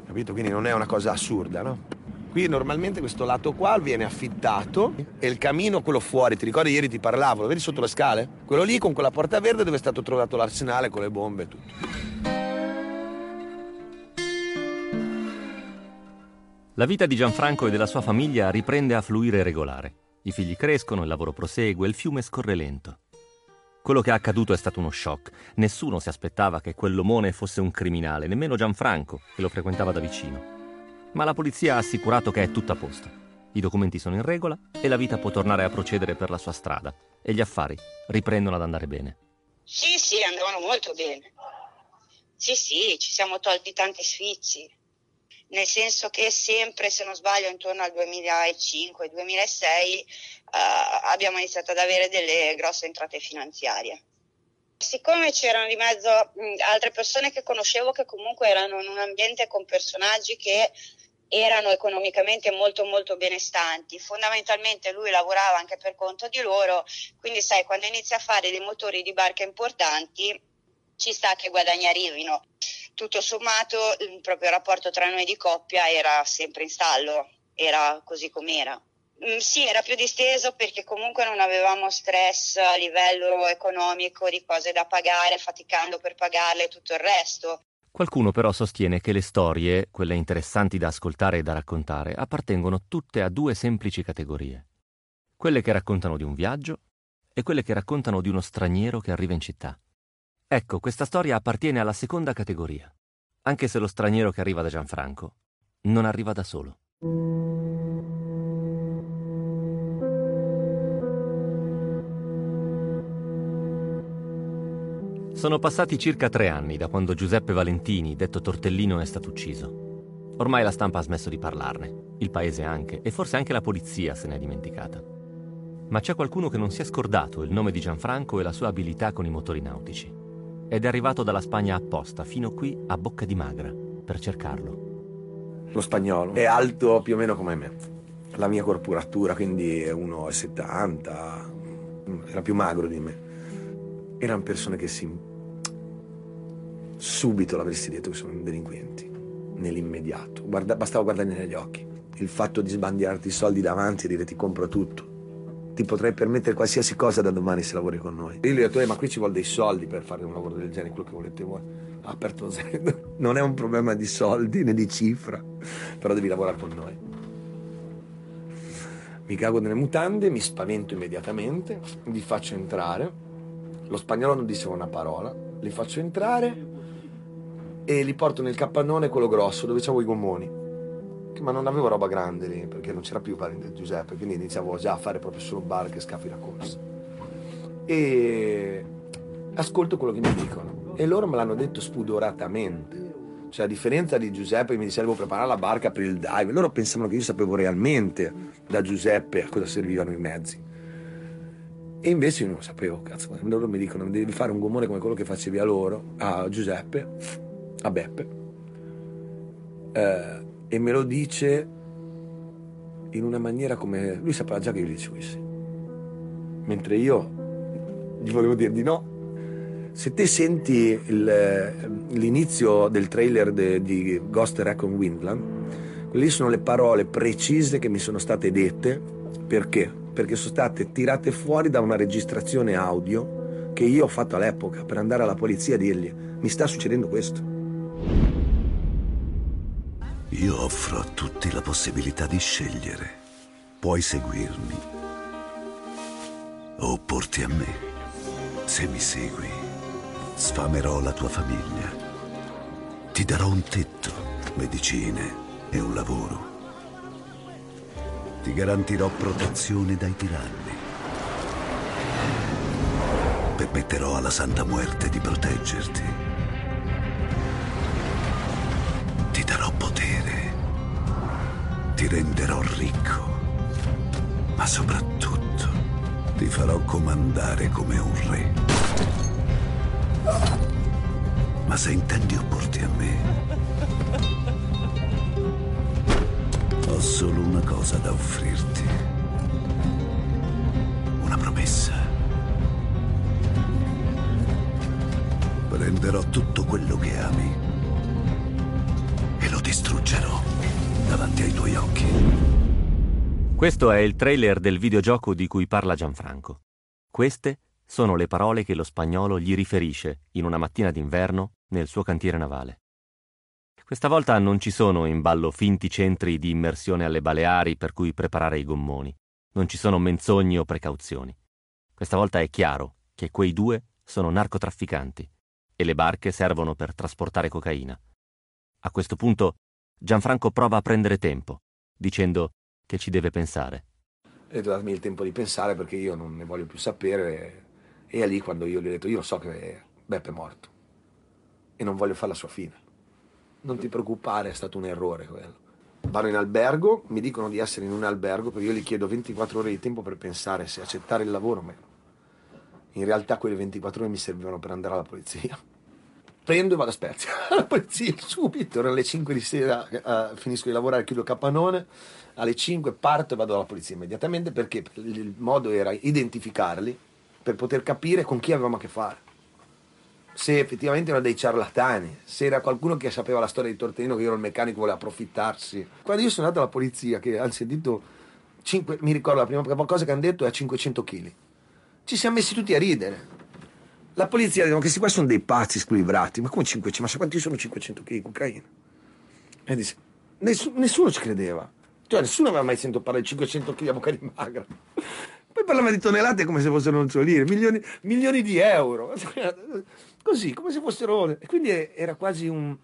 [SPEAKER 3] Capito? Quindi non è una cosa assurda, no? Qui normalmente questo lato qua viene affittato e il camino, quello fuori, ti ricordi ieri ti parlavo, lo vedi sotto le scale? Quello lì con quella porta verde dove è stato trovato l'arsenale con le bombe e tutto.
[SPEAKER 4] La vita di Gianfranco e della sua famiglia riprende a fluire regolare. I figli crescono, il lavoro prosegue, il fiume scorre lento. Quello che è accaduto è stato uno shock. Nessuno si aspettava che quell'omone fosse un criminale, nemmeno Gianfranco, che lo frequentava da vicino. Ma la polizia ha assicurato che è tutto a posto. I documenti sono in regola e la vita può tornare a procedere per la sua strada. E gli affari riprendono ad andare bene.
[SPEAKER 9] Sì, sì, andavano molto bene. Sì, sì, ci siamo tolti tanti sfizi nel senso che sempre, se non sbaglio, intorno al 2005-2006 eh, abbiamo iniziato ad avere delle grosse entrate finanziarie. Siccome c'erano di mezzo mh, altre persone che conoscevo che comunque erano in un ambiente con personaggi che erano economicamente molto molto benestanti. Fondamentalmente lui lavorava anche per conto di loro, quindi sai, quando inizi a fare dei motori di barca importanti ci sta che guadagni arrivino. Tutto sommato il proprio rapporto tra noi di coppia era sempre in stallo, era così com'era. Mm, sì, era più disteso perché comunque non avevamo stress a livello economico di cose da pagare, faticando per pagarle e tutto il resto.
[SPEAKER 4] Qualcuno però sostiene che le storie, quelle interessanti da ascoltare e da raccontare, appartengono tutte a due semplici categorie. Quelle che raccontano di un viaggio e quelle che raccontano di uno straniero che arriva in città. Ecco, questa storia appartiene alla seconda categoria, anche se lo straniero che arriva da Gianfranco non arriva da solo. Sono passati circa tre anni da quando Giuseppe Valentini, detto Tortellino, è stato ucciso. Ormai la stampa ha smesso di parlarne, il paese anche, e forse anche la polizia se n'è dimenticata. Ma c'è qualcuno che non si è scordato il nome di Gianfranco e la sua abilità con i motori nautici. Ed è arrivato dalla Spagna apposta, fino qui a Bocca di Magra, per cercarlo.
[SPEAKER 3] Lo spagnolo è alto più o meno come me. La mia corporatura, quindi è 1,70, era più magro di me. Erano persone che si subito l'avresti detto che sono delinquenti, nell'immediato. Guarda, bastava guardarli negli occhi. Il fatto di sbandierarti i soldi davanti e dire ti compro tutto. Ti potrei permettere qualsiasi cosa da domani se lavori con noi. Io gli ho detto, eh, ma qui ci vuole dei soldi per fare un lavoro del genere, quello che volete voi. Ha aperto zero. <laughs> Non è un problema di soldi né di cifra, però devi lavorare con noi. Mi cago nelle mutande, mi spavento immediatamente, li faccio entrare. Lo spagnolo non diceva una parola, li faccio entrare e li porto nel capannone quello grosso dove c'avevo i gommoni ma non avevo roba grande lì perché non c'era più Giuseppe quindi iniziavo già a fare proprio solo barche e scafi da corsa. E ascolto quello che mi dicono. E loro me l'hanno detto spudoratamente. Cioè a differenza di Giuseppe che mi diceva preparare la barca per il dive. Loro pensavano che io sapevo realmente da Giuseppe a cosa servivano i mezzi. E invece io non lo sapevo cazzo. Loro mi dicono devi fare un gommone come quello che facevi a loro a Giuseppe a Beppe eh, e me lo dice in una maniera come lui sapeva già che io gli dicevo sì mentre io gli volevo dire di no. Se te senti il, l'inizio del trailer de, di Ghost Recon Windland quelle sono le parole precise che mi sono state dette. Perché? perché sono state tirate fuori da una registrazione audio che io ho fatto all'epoca per andare alla polizia e dirgli mi sta succedendo questo
[SPEAKER 13] io offro a tutti la possibilità di scegliere. Puoi seguirmi o opporti a me. Se mi segui, sfamerò la tua famiglia. Ti darò un tetto, medicine e un lavoro. Ti garantirò protezione dai tiranni. Permetterò alla Santa Muerte di proteggerti. Ti renderò ricco. Ma soprattutto ti farò comandare come un re. Ma se intendi opporti a me, ho solo una cosa da offrirti. Una promessa. Prenderò tutto quello che ami distruggerò davanti ai tuoi occhi.
[SPEAKER 4] Questo è il trailer del videogioco di cui parla Gianfranco. Queste sono le parole che lo spagnolo gli riferisce in una mattina d'inverno nel suo cantiere navale. Questa volta non ci sono in ballo finti centri di immersione alle Baleari per cui preparare i gommoni. Non ci sono menzogne o precauzioni. Questa volta è chiaro che quei due sono narcotrafficanti e le barche servono per trasportare cocaina. A questo punto Gianfranco prova a prendere tempo, dicendo che ci deve pensare.
[SPEAKER 3] E darmi il tempo di pensare perché io non ne voglio più sapere. E è lì quando io gli ho detto, io so che Beppe è morto e non voglio fare la sua fine. Non ti preoccupare, è stato un errore quello. Vado in albergo, mi dicono di essere in un albergo perché io gli chiedo 24 ore di tempo per pensare se accettare il lavoro o meno. In realtà quelle 24 ore mi servivano per andare alla polizia. Prendo e vado a Spezia, <laughs> alla polizia subito, erano le 5 di sera, eh, finisco di lavorare, chiudo il capannone, alle 5 parto e vado alla polizia immediatamente perché il modo era identificarli per poter capire con chi avevamo a che fare se effettivamente erano dei ciarlatani, se era qualcuno che sapeva la storia di Tortellino, che io ero il meccanico voleva approfittarsi. Quando io sono andato alla polizia, che hanno sentito 5, mi ricordo la prima cosa che hanno detto è a 500 kg. Ci siamo messi tutti a ridere. La polizia dicono che questi qua sono dei pazzi squilibrati. Ma come 500? Ma sa quanti sono 500 kg di cocaina? E dice, nessuno, nessuno ci credeva. Cioè, nessuno aveva mai sentito parlare di 500 kg a bocca di <laughs> magra. Poi parlava di tonnellate come se fossero non so lire, milioni, milioni di euro. <laughs> Così, come se fossero... E quindi era quasi un...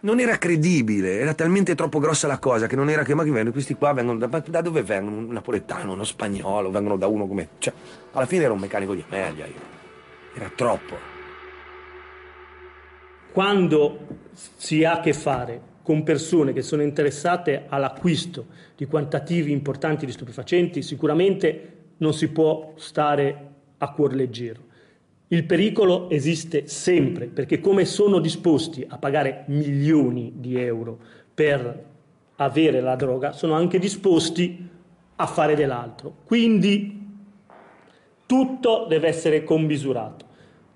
[SPEAKER 3] Non era credibile, era talmente troppo grossa la cosa che non era che ma vengono, questi qua vengono da, da dove vengono? Un napoletano, uno spagnolo, vengono da uno come... Cioè, alla fine era un meccanico di Amelia io. Era troppo.
[SPEAKER 12] Quando si ha a che fare con persone che sono interessate all'acquisto di quantitativi importanti di stupefacenti, sicuramente non si può stare a cuor leggero. Il pericolo esiste sempre, perché come sono disposti a pagare milioni di euro per avere la droga, sono anche disposti a fare dell'altro. Quindi tutto deve essere commisurato.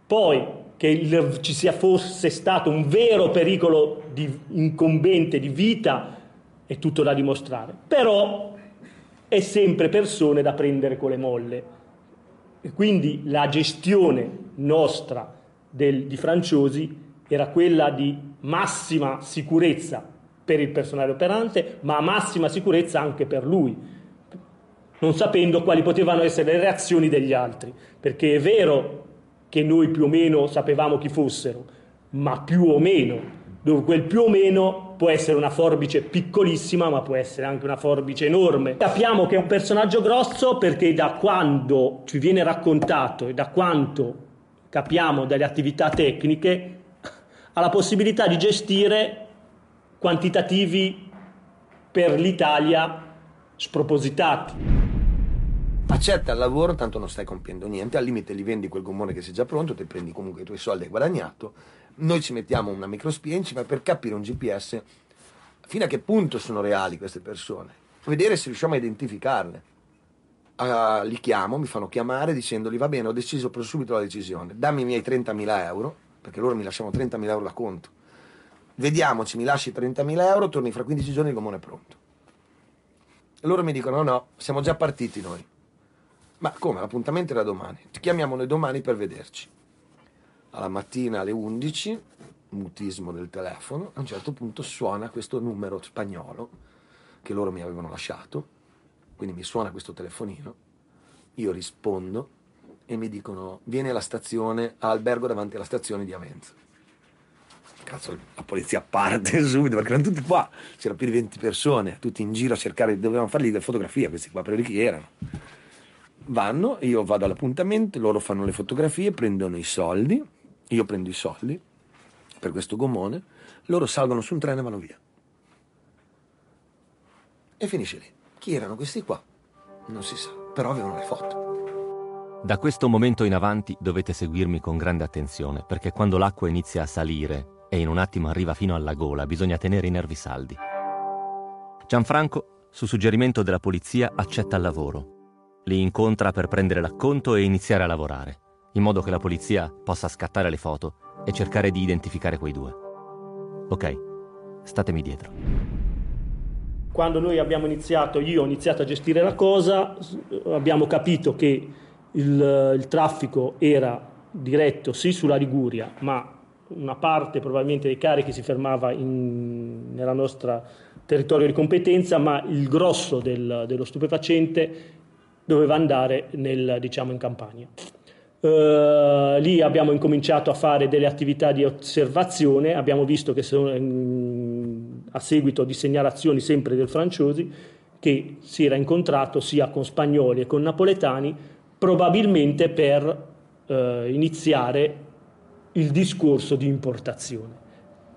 [SPEAKER 12] Poi che ci sia fosse stato un vero pericolo di incombente di vita è tutto da dimostrare, però è sempre persone da prendere con le molle e quindi la gestione nostra del, di Franciosi era quella di massima sicurezza per il personale operante, ma massima sicurezza anche per lui, non sapendo quali potevano essere le reazioni degli altri, perché è vero che noi più o meno sapevamo chi fossero, ma più o meno dove quel più o meno può essere una forbice piccolissima, ma può essere anche una forbice enorme. Capiamo che è un personaggio grosso perché da quando ci viene raccontato e da quanto capiamo dalle attività tecniche, ha la possibilità di gestire quantitativi per l'Italia spropositati.
[SPEAKER 3] Accetta il lavoro, tanto non stai compiendo niente, al limite gli vendi quel gommone che sei già pronto, ti prendi comunque i tuoi soldi hai guadagnato noi ci mettiamo una microspia in cima per capire un GPS fino a che punto sono reali queste persone, vedere se riusciamo a identificarle. Uh, li chiamo, mi fanno chiamare dicendogli va bene, ho deciso per subito la decisione, dammi i miei 30.000 euro, perché loro mi lasciamo 30.000 euro da conto. Vediamoci, mi lasci 30.000 euro, torni fra 15 giorni il gommone è pronto. E loro mi dicono no, no, siamo già partiti noi. Ma come? L'appuntamento era domani. Ti chiamiamo noi domani per vederci alla mattina alle 11, mutismo del telefono, a un certo punto suona questo numero spagnolo che loro mi avevano lasciato, quindi mi suona questo telefonino, io rispondo e mi dicono vieni alla stazione, all'albergo davanti alla stazione di Avenza. Cazzo, la polizia parte <laughs> subito perché erano tutti qua, c'erano più di 20 persone, tutti in giro a cercare, dovevano fargli delle fotografie questi qua per vedere chi erano. Vanno, io vado all'appuntamento, loro fanno le fotografie, prendono i soldi, io prendo i soldi per questo gommone, loro salgono su un treno e vanno via. E finisce lì. Chi erano questi qua? Non si sa, però avevano le foto.
[SPEAKER 4] Da questo momento in avanti dovete seguirmi con grande attenzione, perché quando l'acqua inizia a salire e in un attimo arriva fino alla gola, bisogna tenere i nervi saldi. Gianfranco, su suggerimento della polizia, accetta il lavoro. Li incontra per prendere l'acconto e iniziare a lavorare in modo che la polizia possa scattare le foto e cercare di identificare quei due. Ok, statemi dietro.
[SPEAKER 12] Quando noi abbiamo iniziato, io ho iniziato a gestire la cosa, abbiamo capito che il, il traffico era diretto sì sulla Liguria, ma una parte probabilmente dei carichi si fermava in, nella nostra territorio di competenza, ma il grosso del, dello stupefacente doveva andare nel, diciamo, in campagna. Uh, lì abbiamo incominciato a fare delle attività di osservazione, abbiamo visto che sono, in, a seguito di segnalazioni sempre del Franciosi che si era incontrato sia con spagnoli e con napoletani probabilmente per uh, iniziare il discorso di importazione.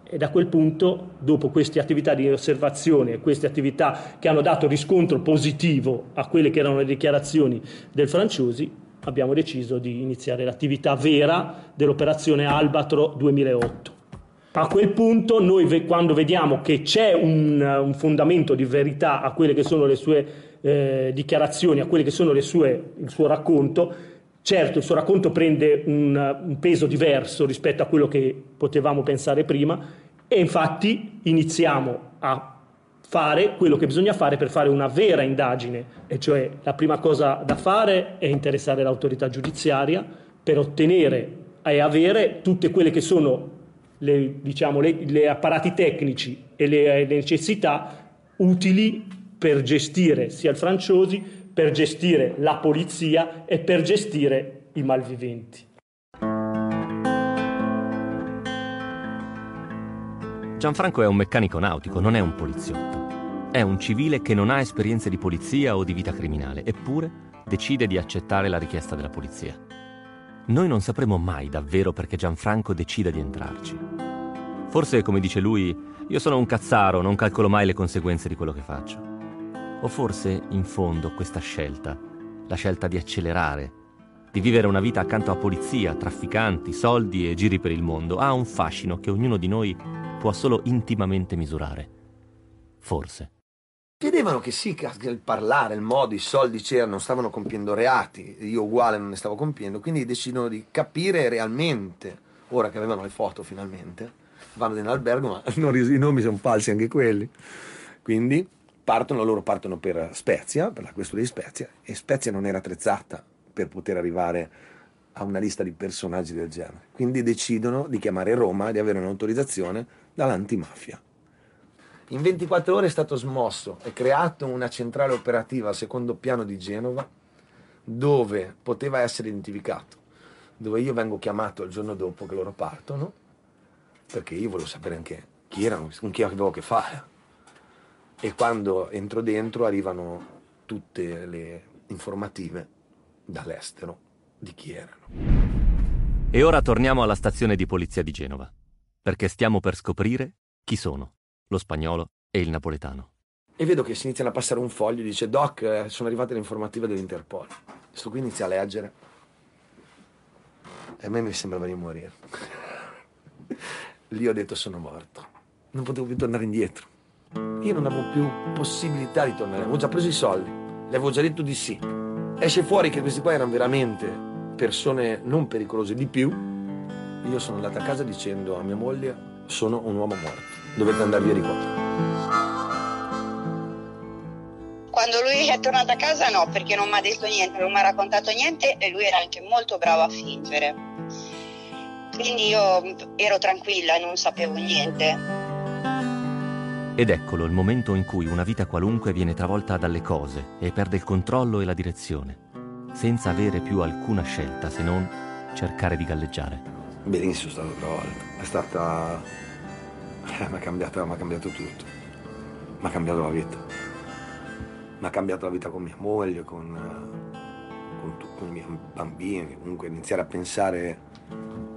[SPEAKER 12] E da quel punto, dopo queste attività di osservazione e queste attività che hanno dato riscontro positivo a quelle che erano le dichiarazioni del Franciosi, abbiamo deciso di iniziare l'attività vera dell'operazione Albatro 2008. A quel punto noi quando vediamo che c'è un, un, fondamento di verità a quelle che sono le sue eh, dichiarazioni, a quelle che sono sue, il suo racconto, certo il suo racconto prende un, un peso diverso rispetto a quello che potevamo pensare prima e infatti iniziamo a fare quello che bisogna fare per fare una vera indagine, e cioè la prima cosa da fare è interessare l'autorità giudiziaria per ottenere e avere tutte quelle che sono le, diciamo, le, le apparati tecnici e le, le necessità utili per gestire sia il Franciosi, per gestire la polizia e per gestire i malviventi.
[SPEAKER 4] Gianfranco è un meccanico nautico, non è un poliziotto. È un civile che non ha esperienze di polizia o di vita criminale, eppure decide di accettare la richiesta della polizia. Noi non sapremo mai davvero perché Gianfranco decida di entrarci. Forse, come dice lui, io sono un cazzaro, non calcolo mai le conseguenze di quello che faccio. O forse, in fondo, questa scelta, la scelta di accelerare, di vivere una vita accanto a polizia, trafficanti, soldi e giri per il mondo, ha un fascino che ognuno di noi può solo intimamente misurare. Forse.
[SPEAKER 3] Chiedevano che sì, che il parlare, il modo, i soldi c'erano, stavano compiendo reati, io uguale non ne stavo compiendo, quindi decidono di capire realmente, ora che avevano le foto finalmente, vanno in albergo, ma <laughs> i nomi sono falsi anche quelli, quindi partono, loro partono per Spezia, per la questura di Spezia, e Spezia non era attrezzata per poter arrivare a una lista di personaggi del genere, quindi decidono di chiamare Roma e di avere un'autorizzazione dall'antimafia. In 24 ore è stato smosso e creato una centrale operativa al secondo piano di Genova dove poteva essere identificato, dove io vengo chiamato il giorno dopo che loro partono, perché io volevo sapere anche chi erano, con chi avevo a che fare. E quando entro dentro arrivano tutte le informative dall'estero di chi erano.
[SPEAKER 4] E ora torniamo alla stazione di polizia di Genova, perché stiamo per scoprire chi sono lo spagnolo e il napoletano.
[SPEAKER 3] E vedo che si iniziano a passare un foglio, dice Doc, eh, sono arrivate le informative dell'Interpol. Questo qui inizia a leggere. E a me mi sembrava di morire. <laughs> Lì ho detto sono morto. Non potevo più tornare indietro. Io non avevo più possibilità di tornare. Avevo già preso i soldi. Le avevo già detto di sì. Esce fuori che questi qua erano veramente persone non pericolose di più. Io sono andato a casa dicendo a mia moglie sono un uomo morto dovete andare via di qua.
[SPEAKER 9] Quando lui è tornato a casa no, perché non mi ha detto niente, non mi ha raccontato niente e lui era anche molto bravo a fingere. Quindi io ero tranquilla non sapevo niente.
[SPEAKER 4] Ed eccolo il momento in cui una vita qualunque viene travolta dalle cose e perde il controllo e la direzione, senza avere più alcuna scelta se non cercare di galleggiare.
[SPEAKER 3] Benissimo, è stata travolta. È stata eh, mi ha cambiato, cambiato, tutto. Mi ha cambiato la vita. Mi ha cambiato la vita con mia moglie, con, eh, con, con i miei bambini. Comunque iniziare a pensare,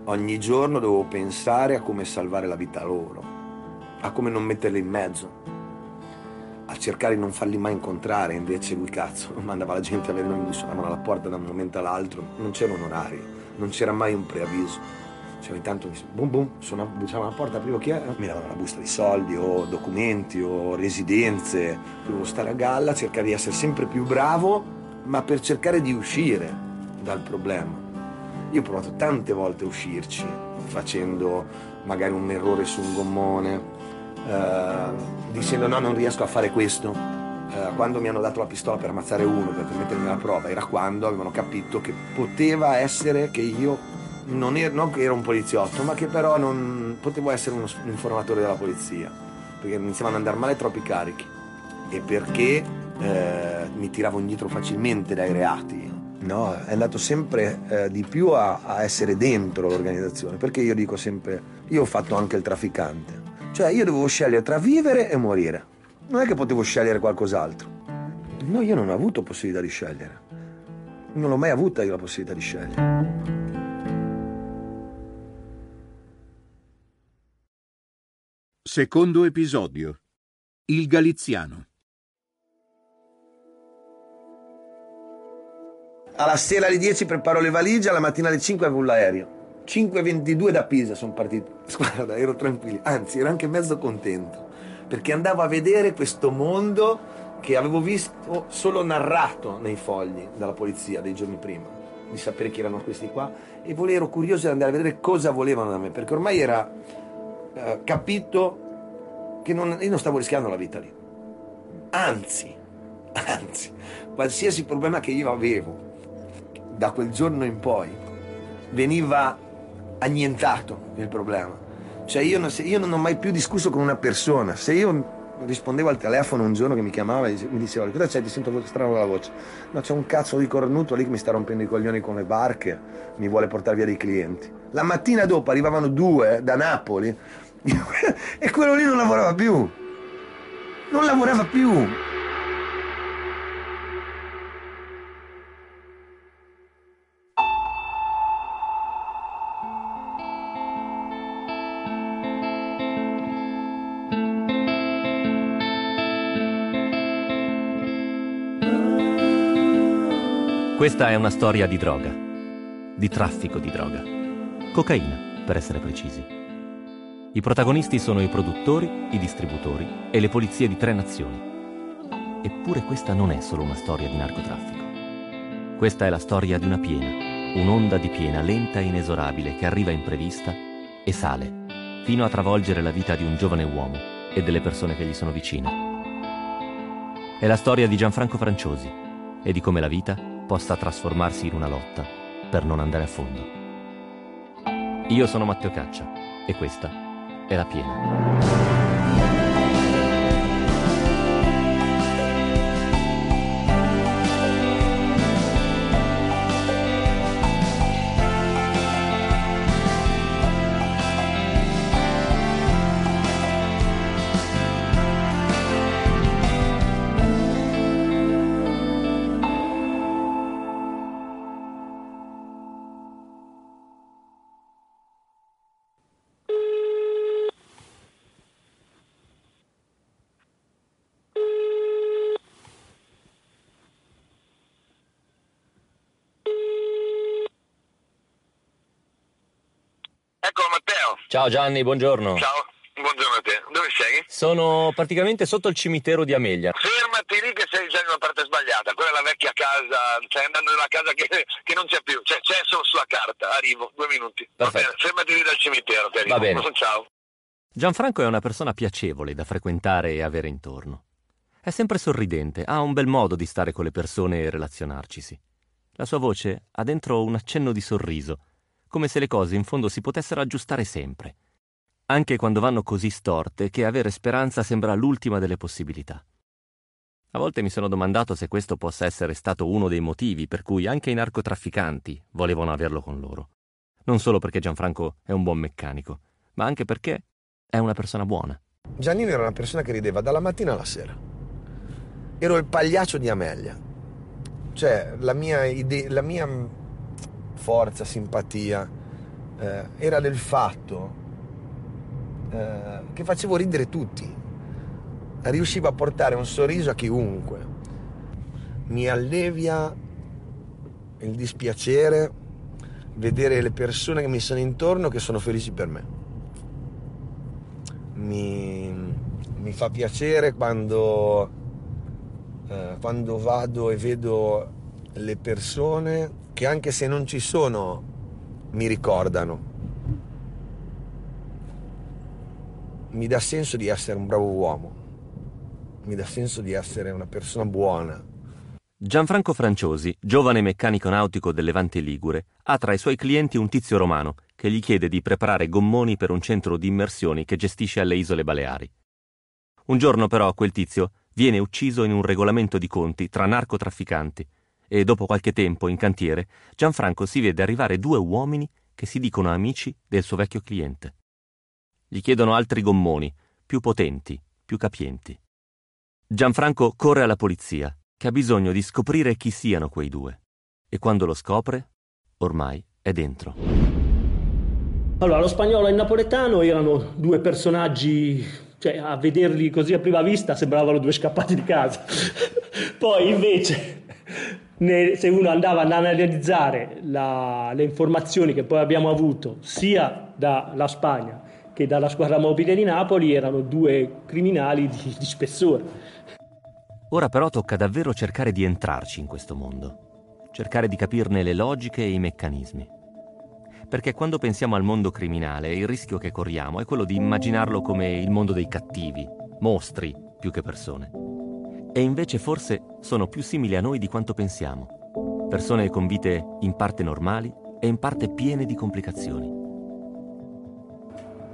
[SPEAKER 3] ogni giorno dovevo pensare a come salvare la vita loro, a come non metterli in mezzo, a cercare di non farli mai incontrare. Invece lui cazzo <laughs> mandava la gente a vedere, mi suonavano alla porta da un momento all'altro. Non c'erano orari, non c'era mai un preavviso cioè ogni tanto boom boom, suonava, bussava alla porta, aprivo chi era, mi davano una busta di soldi o documenti o residenze, dovevo stare a galla, cercare di essere sempre più bravo, ma per cercare di uscire dal problema. Io ho provato tante volte a uscirci, facendo magari un errore su un gommone, eh, dicendo no non riesco a fare questo. Eh, quando mi hanno dato la pistola per ammazzare uno, per mettermi alla prova, era quando avevano capito che poteva essere che io non, ero, non ero un poliziotto, ma che però non potevo essere uno, un informatore della polizia, perché iniziavano ad andare male troppi carichi e perché eh, mi tiravo indietro facilmente dai reati. No, è andato sempre eh, di più a, a essere dentro l'organizzazione, perché io dico sempre, io ho fatto anche il trafficante, cioè io dovevo scegliere tra vivere e morire, non è che potevo scegliere qualcos'altro. No, io non ho avuto possibilità di scegliere, non l'ho mai avuta io la possibilità di scegliere.
[SPEAKER 2] Secondo episodio. Il Galiziano.
[SPEAKER 3] alla sera alle 10 preparo le valigie, alla mattina alle 5 avevo l'aereo. 5.22 da Pisa sono partito. <laughs> Guarda, ero tranquillo, anzi ero anche mezzo contento, perché andavo a vedere questo mondo che avevo visto solo narrato nei fogli dalla polizia dei giorni prima, di sapere chi erano questi qua, e ero curioso di andare a vedere cosa volevano da me, perché ormai era eh, capito che non, io non stavo rischiando la vita lì. Anzi, <laughs> anzi, qualsiasi problema che io avevo da quel giorno in poi veniva annientato il problema. Cioè io non, io non ho mai più discusso con una persona. Se io rispondevo al telefono un giorno che mi chiamava e mi diceva cosa c'è? Ti sento strano la voce. No, c'è un cazzo di cornuto lì che mi sta rompendo i coglioni con le barche, mi vuole portare via dei clienti. La mattina dopo arrivavano due da Napoli <laughs> e quello lì non lavorava più. Non lavorava più.
[SPEAKER 4] Questa è una storia di droga, di traffico di droga. Cocaina, per essere precisi. I protagonisti sono i produttori, i distributori e le polizie di tre nazioni. Eppure questa non è solo una storia di narcotraffico. Questa è la storia di una piena, un'onda di piena lenta e inesorabile che arriva imprevista e sale, fino a travolgere la vita di un giovane uomo e delle persone che gli sono vicine. È la storia di Gianfranco Franciosi e di come la vita possa trasformarsi in una lotta per non andare a fondo. Io sono Matteo Caccia e questa è la piena. Ciao Gianni, buongiorno.
[SPEAKER 14] Ciao, buongiorno a te. Dove sei?
[SPEAKER 4] Sono praticamente sotto il cimitero di Amelia.
[SPEAKER 14] Fermati lì che sei già in una parte sbagliata. Quella è la vecchia casa, stai andando nella casa che, che non c'è più, cioè, c'è solo sulla carta. Arrivo, due minuti.
[SPEAKER 4] Perfetto.
[SPEAKER 14] Fermati lì dal cimitero che arrivo.
[SPEAKER 4] Va bene. <laughs>
[SPEAKER 14] Ciao.
[SPEAKER 4] Gianfranco è una persona piacevole da frequentare e avere intorno. È sempre sorridente, ha un bel modo di stare con le persone e relazionarcisi. La sua voce ha dentro un accenno di sorriso come se le cose in fondo si potessero aggiustare sempre, anche quando vanno così storte che avere speranza sembra l'ultima delle possibilità. A volte mi sono domandato se questo possa essere stato uno dei motivi per cui anche i narcotrafficanti volevano averlo con loro. Non solo perché Gianfranco è un buon meccanico, ma anche perché è una persona buona.
[SPEAKER 3] Giannino era una persona che rideva dalla mattina alla sera. Ero il pagliaccio di Amelia. Cioè, la mia, ide- la mia forza, simpatia, eh, era del fatto eh, che facevo ridere tutti. Riuscivo a portare un sorriso a chiunque. Mi allevia il dispiacere vedere le persone che mi sono intorno che sono felici per me. Mi, mi fa piacere quando, eh, quando vado e vedo le persone che anche se non ci sono mi ricordano. Mi dà senso di essere un bravo uomo, mi dà senso di essere una persona buona.
[SPEAKER 4] Gianfranco Franciosi, giovane meccanico nautico del Levante Ligure, ha tra i suoi clienti un tizio romano che gli chiede di preparare gommoni per un centro di immersioni che gestisce alle isole Baleari. Un giorno però quel tizio viene ucciso in un regolamento di conti tra narcotrafficanti e dopo qualche tempo in cantiere Gianfranco si vede arrivare due uomini che si dicono amici del suo vecchio cliente. Gli chiedono altri gommoni, più potenti, più capienti. Gianfranco corre alla polizia, che ha bisogno di scoprire chi siano quei due. E quando lo scopre, ormai è dentro.
[SPEAKER 12] Allora, lo spagnolo e il napoletano erano due personaggi, cioè a vederli così a prima vista sembravano due scappati di casa. <laughs> Poi invece se uno andava ad analizzare la, le informazioni che poi abbiamo avuto sia dalla Spagna che dalla squadra mobile di Napoli, erano due criminali di, di spessore.
[SPEAKER 4] Ora però tocca davvero cercare di entrarci in questo mondo, cercare di capirne le logiche e i meccanismi. Perché quando pensiamo al mondo criminale, il rischio che corriamo è quello di immaginarlo come il mondo dei cattivi, mostri più che persone. E invece forse sono più simili a noi di quanto pensiamo. Persone con vite in parte normali e in parte piene di complicazioni.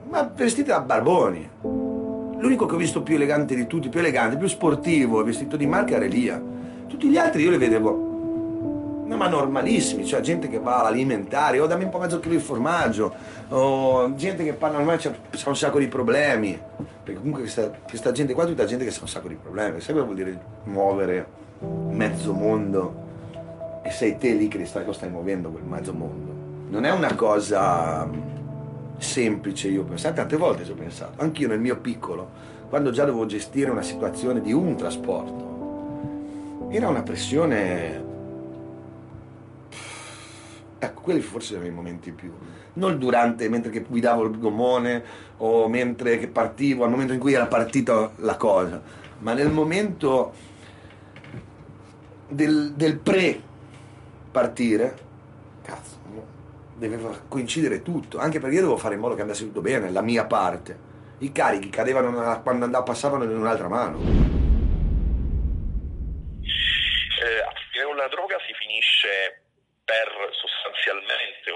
[SPEAKER 3] Ma vestiti da barboni. L'unico che ho visto più elegante di tutti, più elegante, più sportivo, vestito di marca era Elia. Tutti gli altri io li vedevo No, ma normalissimi, cioè gente che va all'alimentare, o dammi un po' mezzo chilo di formaggio, o gente che parla normale, c'ha, c'ha un sacco di problemi. Perché comunque questa, questa gente qua è tutta gente che ha un sacco di problemi. Sai cosa vuol dire muovere mezzo mondo? E sei te lì che li stai, lo stai muovendo quel mezzo mondo. Non è una cosa semplice, io penso, tante volte ci ho pensato, anch'io nel mio piccolo, quando già dovevo gestire una situazione di un trasporto, era una pressione Ecco, quelli forse erano i momenti più. Non durante, mentre che guidavo il gommone o mentre che partivo, al momento in cui era partita la cosa, ma nel momento del, del pre-partire, cazzo, deve coincidere tutto, anche perché io devo fare in modo che andasse tutto bene, la mia parte. I carichi cadevano quando andavo, passavano in un'altra mano.
[SPEAKER 15] Eh, una droga si finisce per sostanzialmente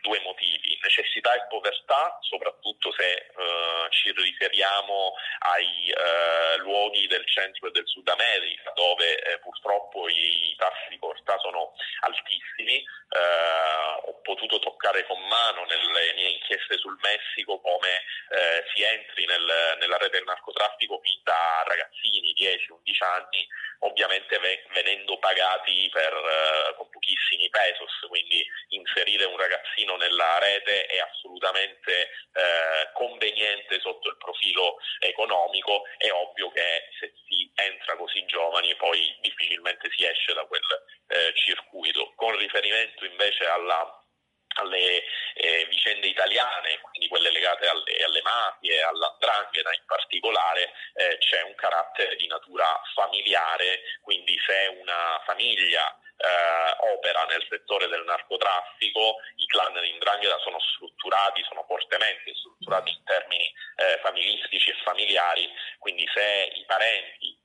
[SPEAKER 15] due motivi, necessità e povertà, soprattutto se eh, ci riferiamo ai eh, luoghi del centro e del Sud America, dove eh, purtroppo i tassi di povertà sono altissimi. Eh, ho potuto toccare con mano nelle mie inchieste sul Messico come eh, si entri nel, nella rete del narcotraffico fin da ragazzini, 10-11 anni, ovviamente venendo pagati per, eh, con pochissimi pesos, quindi inserire un ragazzino nella rete è assolutamente eh, conveniente sotto il profilo economico, è ovvio che se si entra così giovani poi difficilmente si esce da quel eh, circuito. Con riferimento invece alla alle eh, vicende italiane, quindi quelle legate alle, alle mafie, all'andrangheta in particolare, eh, c'è un carattere di natura familiare, quindi se una famiglia eh, opera nel settore del narcotraffico, i clan di Indrangheta sono strutturati, sono fortemente strutturati in termini eh, familistici e familiari, quindi se i parenti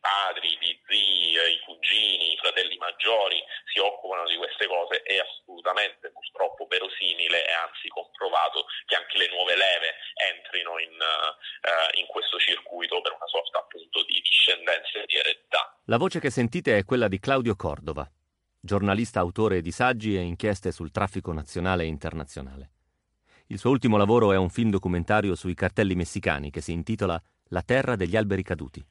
[SPEAKER 15] padri, gli zii, i cugini, i fratelli maggiori si occupano di queste cose è assolutamente purtroppo verosimile e anzi comprovato che anche le nuove leve entrino in, uh, in questo circuito per una sorta appunto di discendenza e di eredità.
[SPEAKER 4] La voce che sentite è quella di Claudio Cordova, giornalista autore di saggi e inchieste sul traffico nazionale e internazionale. Il suo ultimo lavoro è un film documentario sui cartelli messicani che si intitola La terra degli alberi caduti.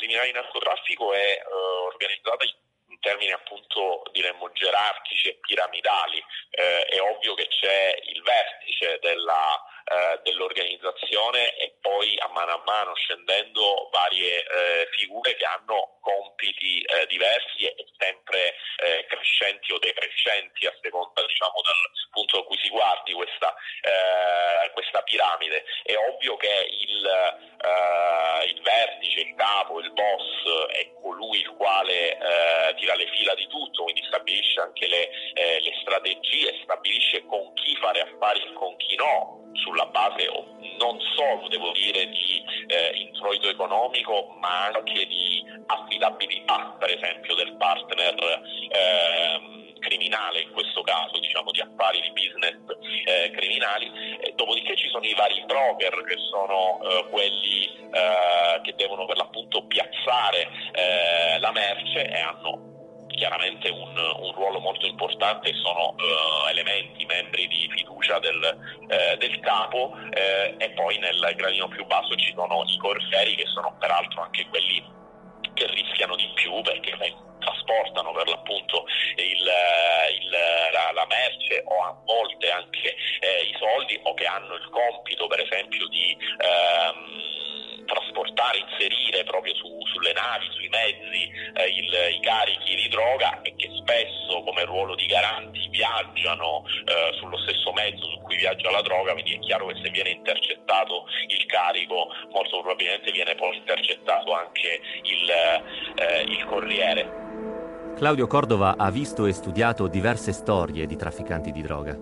[SPEAKER 15] Criminale di narcotraffico è eh, organizzata in termini appunto diremmo gerarchici e piramidali. Eh, è ovvio che c'è il vertice della eh, dell'organizzazione e poi a mano a mano scendendo varie eh, figure che hanno compiti eh, diversi e sempre eh, crescenti o decrescenti a seconda diciamo, del punto da cui si guardi questa, eh, questa piramide. È ovvio che il, il, vertice, il capo, il boss è colui il quale tira le fila di tutto, quindi stabilisce anche le, le strategie, stabilisce con chi fare affari e con chi no, sulla base non solo, devo dire, di eh, introito economico, ma anche di affidabilità, per esempio, del partner eh, criminale, in questo caso, diciamo di affari, di business eh, criminali. dopodiché ci sono i vari broker che sono eh, quelli eh, che devono per l'appunto piazzare eh, la merce e hanno chiaramente un, un, ruolo molto importante sono uh, elementi, membri di fiducia del, eh, del capo eh, e poi nel gradino più basso ci sono i corrieri che sono peraltro anche quelli che rischiano di più perché trasportano per l'appunto il, il, la, la, merce o a volte anche eh, i soldi o che hanno il compito per esempio di ehm, portare, inserire proprio su, sulle navi, sui mezzi eh, il, i carichi di droga e che spesso come ruolo di garanti viaggiano eh, sullo stesso mezzo su cui viaggia la droga, quindi è chiaro che se viene intercettato il carico molto probabilmente viene poi intercettato anche il, eh, il corriere.
[SPEAKER 4] Claudio Cordova ha visto e studiato diverse storie di trafficanti di droga.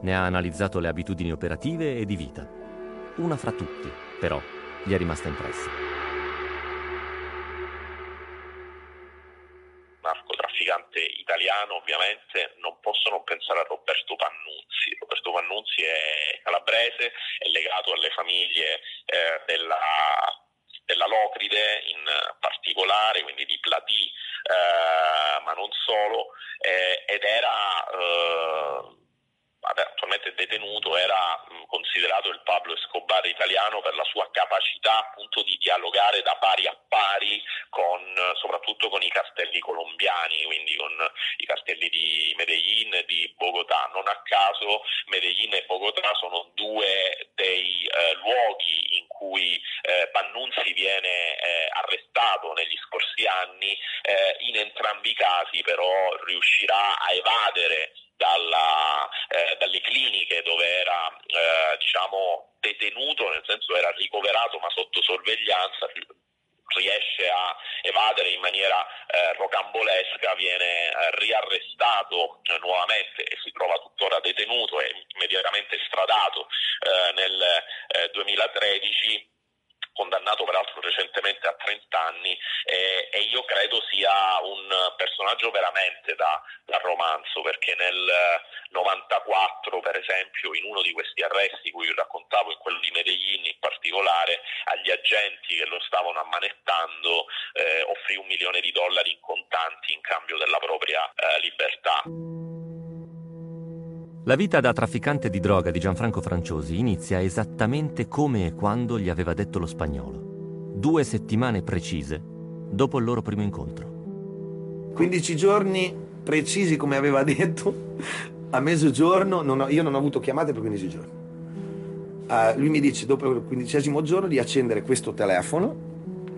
[SPEAKER 4] Ne ha analizzato le abitudini operative e di vita. Una fra tutti, però, gli è rimasta impressa.
[SPEAKER 15] narcotrafficante italiano ovviamente non posso non pensare a Roberto Pannunzi. Roberto Pannunzi è calabrese, è legato alle famiglie eh, della, della Locride in particolare, quindi di Platì, eh, ma non solo, eh, ed era eh, attualmente detenuto, era considerato il Pablo Escobar italiano per la sua capacità appunto di dialogare da pari a pari con, soprattutto con i cartelli colombiani, quindi con i cartelli di Medellin e di Bogotà. Non a caso Medellin e Bogotà sono due dei eh, luoghi in cui eh, Pannunzi viene eh, arrestato negli scorsi anni, eh, in entrambi i casi però riuscirà a evadere dalla, eh, dalle cliniche dove era eh, diciamo, detenuto, nel senso era ricoverato ma sotto sorveglianza, riesce a evadere in maniera eh, rocambolesca, viene eh, riarrestato eh, nuovamente e si trova tuttora detenuto e immediatamente stradato eh, nel 2013 condannato peraltro recentemente a 30 anni eh, e io credo sia un personaggio veramente da, da, romanzo perché nel 94 per esempio in uno di questi arresti cui raccontavo, in quello di Medellin in particolare, agli agenti che lo stavano ammanettando eh, offrì un milione di dollari in contanti in cambio della propria eh, libertà.
[SPEAKER 4] La vita da trafficante di droga di Gianfranco Franciosi inizia esattamente come e quando gli aveva detto lo spagnolo. Due settimane precise dopo il loro primo incontro.
[SPEAKER 3] 15 giorni precisi come aveva detto, a mezzogiorno, non ho, io non ho avuto chiamate per 15 giorni. Uh, lui mi dice dopo il quindicesimo giorno di accendere questo telefono,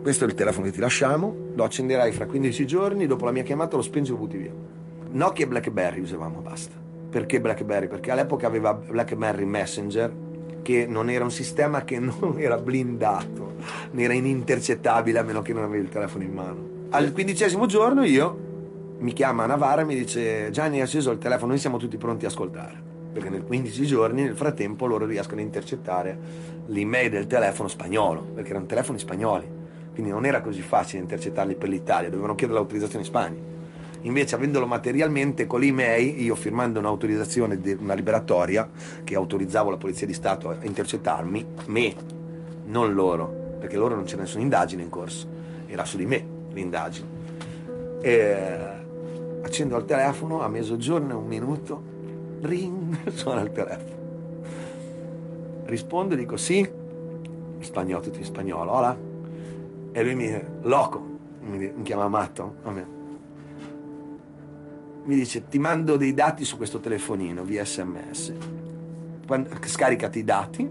[SPEAKER 3] questo è il telefono che ti lasciamo, lo accenderai fra 15 giorni, dopo la mia chiamata lo spengi e lo butti via. Nokia e Blackberry usavamo, basta. Perché BlackBerry? Perché all'epoca aveva BlackBerry Messenger, che non era un sistema che <laughs> non era blindato, non era inintercettabile a meno che non avevi il telefono in mano. Al quindicesimo giorno io mi chiama Navarra e mi dice Gianni hai acceso il telefono, noi siamo tutti pronti a ascoltare. Perché nel 15 giorni, nel frattempo, loro riescono a intercettare l'email del telefono spagnolo, perché erano telefoni spagnoli. Quindi non era così facile intercettarli per l'Italia, dovevano chiedere l'autorizzazione in Spagna. Invece avendolo materialmente con l'email, io firmando un'autorizzazione, una liberatoria, che autorizzavo la Polizia di Stato a intercettarmi, me, non loro, perché loro non c'era nessuna indagine in corso, era su di me l'indagine. E accendo il telefono, a mezzogiorno, un minuto, ring, <laughs> suona il telefono. Rispondo e dico sì, in spagnolo, tutto in spagnolo, hola. E lui mi dice, loco, mi, chiama matto, a me mi dice ti mando dei dati su questo telefonino via sms scaricati i dati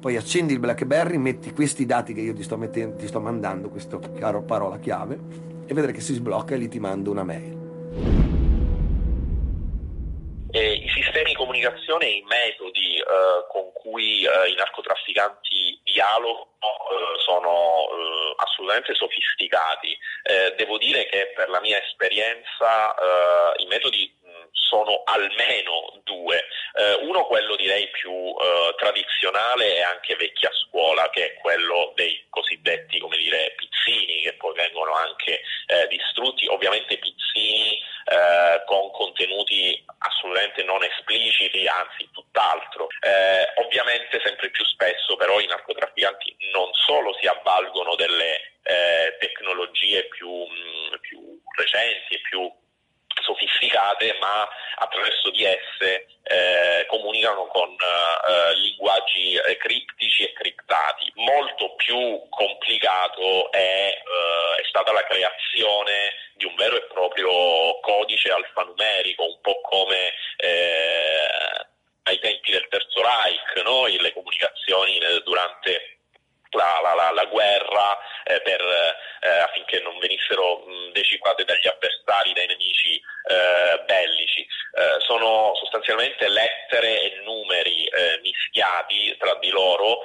[SPEAKER 3] poi accendi il blackberry metti questi dati che io ti sto, mettendo, ti sto mandando questa parola chiave e vedrai che si sblocca e lì ti mando una mail.
[SPEAKER 15] Eh, I sistemi di comunicazione e i metodi eh, con cui eh, i narcotrafficanti dialogano eh, sono eh, assolutamente sofisticati. Eh, devo dire che per la mia esperienza i metodi sono almeno due. Eh, uno quello direi più eh, tradizionale e anche vecchia scuola, che è quello dei cosiddetti, come dire, pizzini, che poi vengono anche eh, distrutti. Ovviamente pizzini eh, con contenuti assolutamente non espliciti, anzi tutt'altro. Eh, ovviamente sempre più spesso però i narcotrafficanti non solo si avvalgono delle eh, tecnologie più, mh, più recenti e più sofisticate, ma attraverso di esse eh, comunicano con eh, linguaggi eh, criptici e criptati. Molto più complicato è, eh, è, stata la creazione di un vero e proprio codice alfanumerico, un po' come eh, ai tempi del Terzo Reich, no? le comunicazioni durante la, la, la, guerra eh, per, eh, affinché non venissero mh, decifrate dagli avversari, dai nemici eh, bellici. Eh, sono sostanzialmente lettere e numeri eh, mischiati tra di loro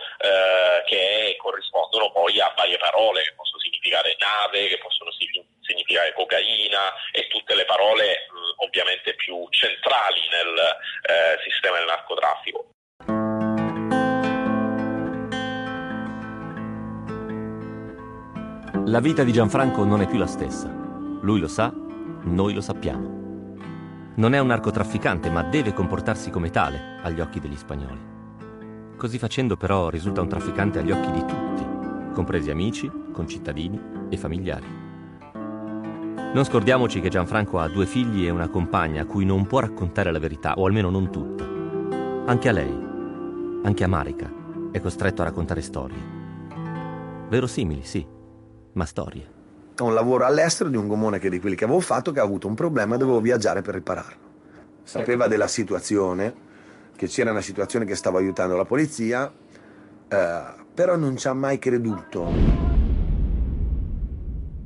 [SPEAKER 15] che corrispondono poi a varie parole che possono significare nave, che possono significare cocaina e tutte le parole mh, ovviamente più centrali nel sistema del narcotraffico.
[SPEAKER 4] La vita di Gianfranco non è più la stessa. Lui lo sa, noi lo sappiamo. Non è un narcotrafficante, ma deve comportarsi come tale agli occhi degli spagnoli. Così facendo però risulta un trafficante agli occhi di tutti, compresi amici, concittadini e familiari. Non scordiamoci che Gianfranco ha due figli e una compagna a cui non può raccontare la verità, o almeno non tutta. Anche a lei, anche a Marica, è costretto a raccontare storie. Verosimili, sì, ma storie.
[SPEAKER 3] Ho un lavoro all'estero di un gommone che di quelli che avevo fatto che ha avuto un problema e dovevo viaggiare per ripararlo. Sapeva della situazione, che c'era una situazione che stavo aiutando la polizia, eh, però non ci ha mai creduto.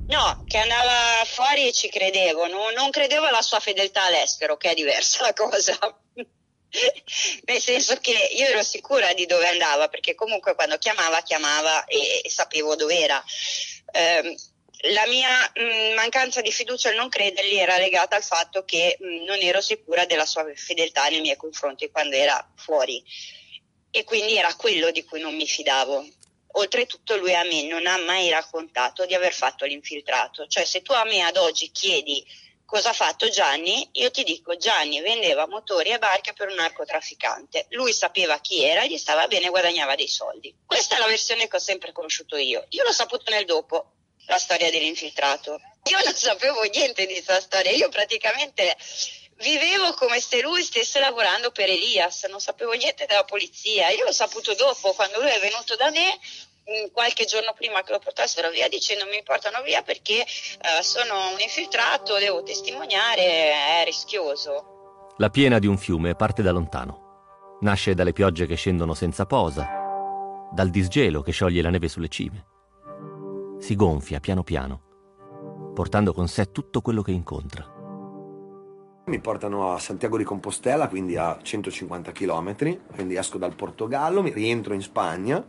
[SPEAKER 9] No, che andava fuori e ci credevo, no, non credevo alla sua fedeltà all'estero, che è diversa la cosa. <laughs> Nel senso che io ero sicura di dove andava, perché comunque quando chiamava, chiamava e, e sapevo dove era. Eh, la mia mm, mancanza di fiducia e non credergli era legata al fatto che mm, non ero sicura della sua fedeltà nei miei confronti quando era fuori e quindi era quello di cui non mi fidavo. Oltretutto lui a me non ha mai raccontato di aver fatto l'infiltrato, cioè se tu a me ad oggi chiedi cosa ha fatto Gianni, io ti dico Gianni vendeva motori e barche per un narcotrafficante, lui sapeva chi era, gli stava bene, guadagnava dei soldi. Questa è la versione che ho sempre conosciuto io, io l'ho saputo nel dopo, la storia dell'infiltrato. Io non sapevo niente di questa storia, io praticamente vivevo come se lui stesse lavorando per Elias, non sapevo niente della polizia. Io l'ho saputo dopo, quando lui è venuto da me, qualche giorno prima che lo portassero via, dicendo mi portano via perché uh, sono un infiltrato, devo testimoniare, è rischioso.
[SPEAKER 4] La piena di un fiume parte da lontano. Nasce dalle piogge che scendono senza posa, dal disgelo che scioglie la neve sulle cime si gonfia piano piano, portando con sé tutto quello che incontra.
[SPEAKER 3] Mi portano a Santiago di Compostela, quindi a 150 km, quindi esco dal Portogallo, mi rientro in Spagna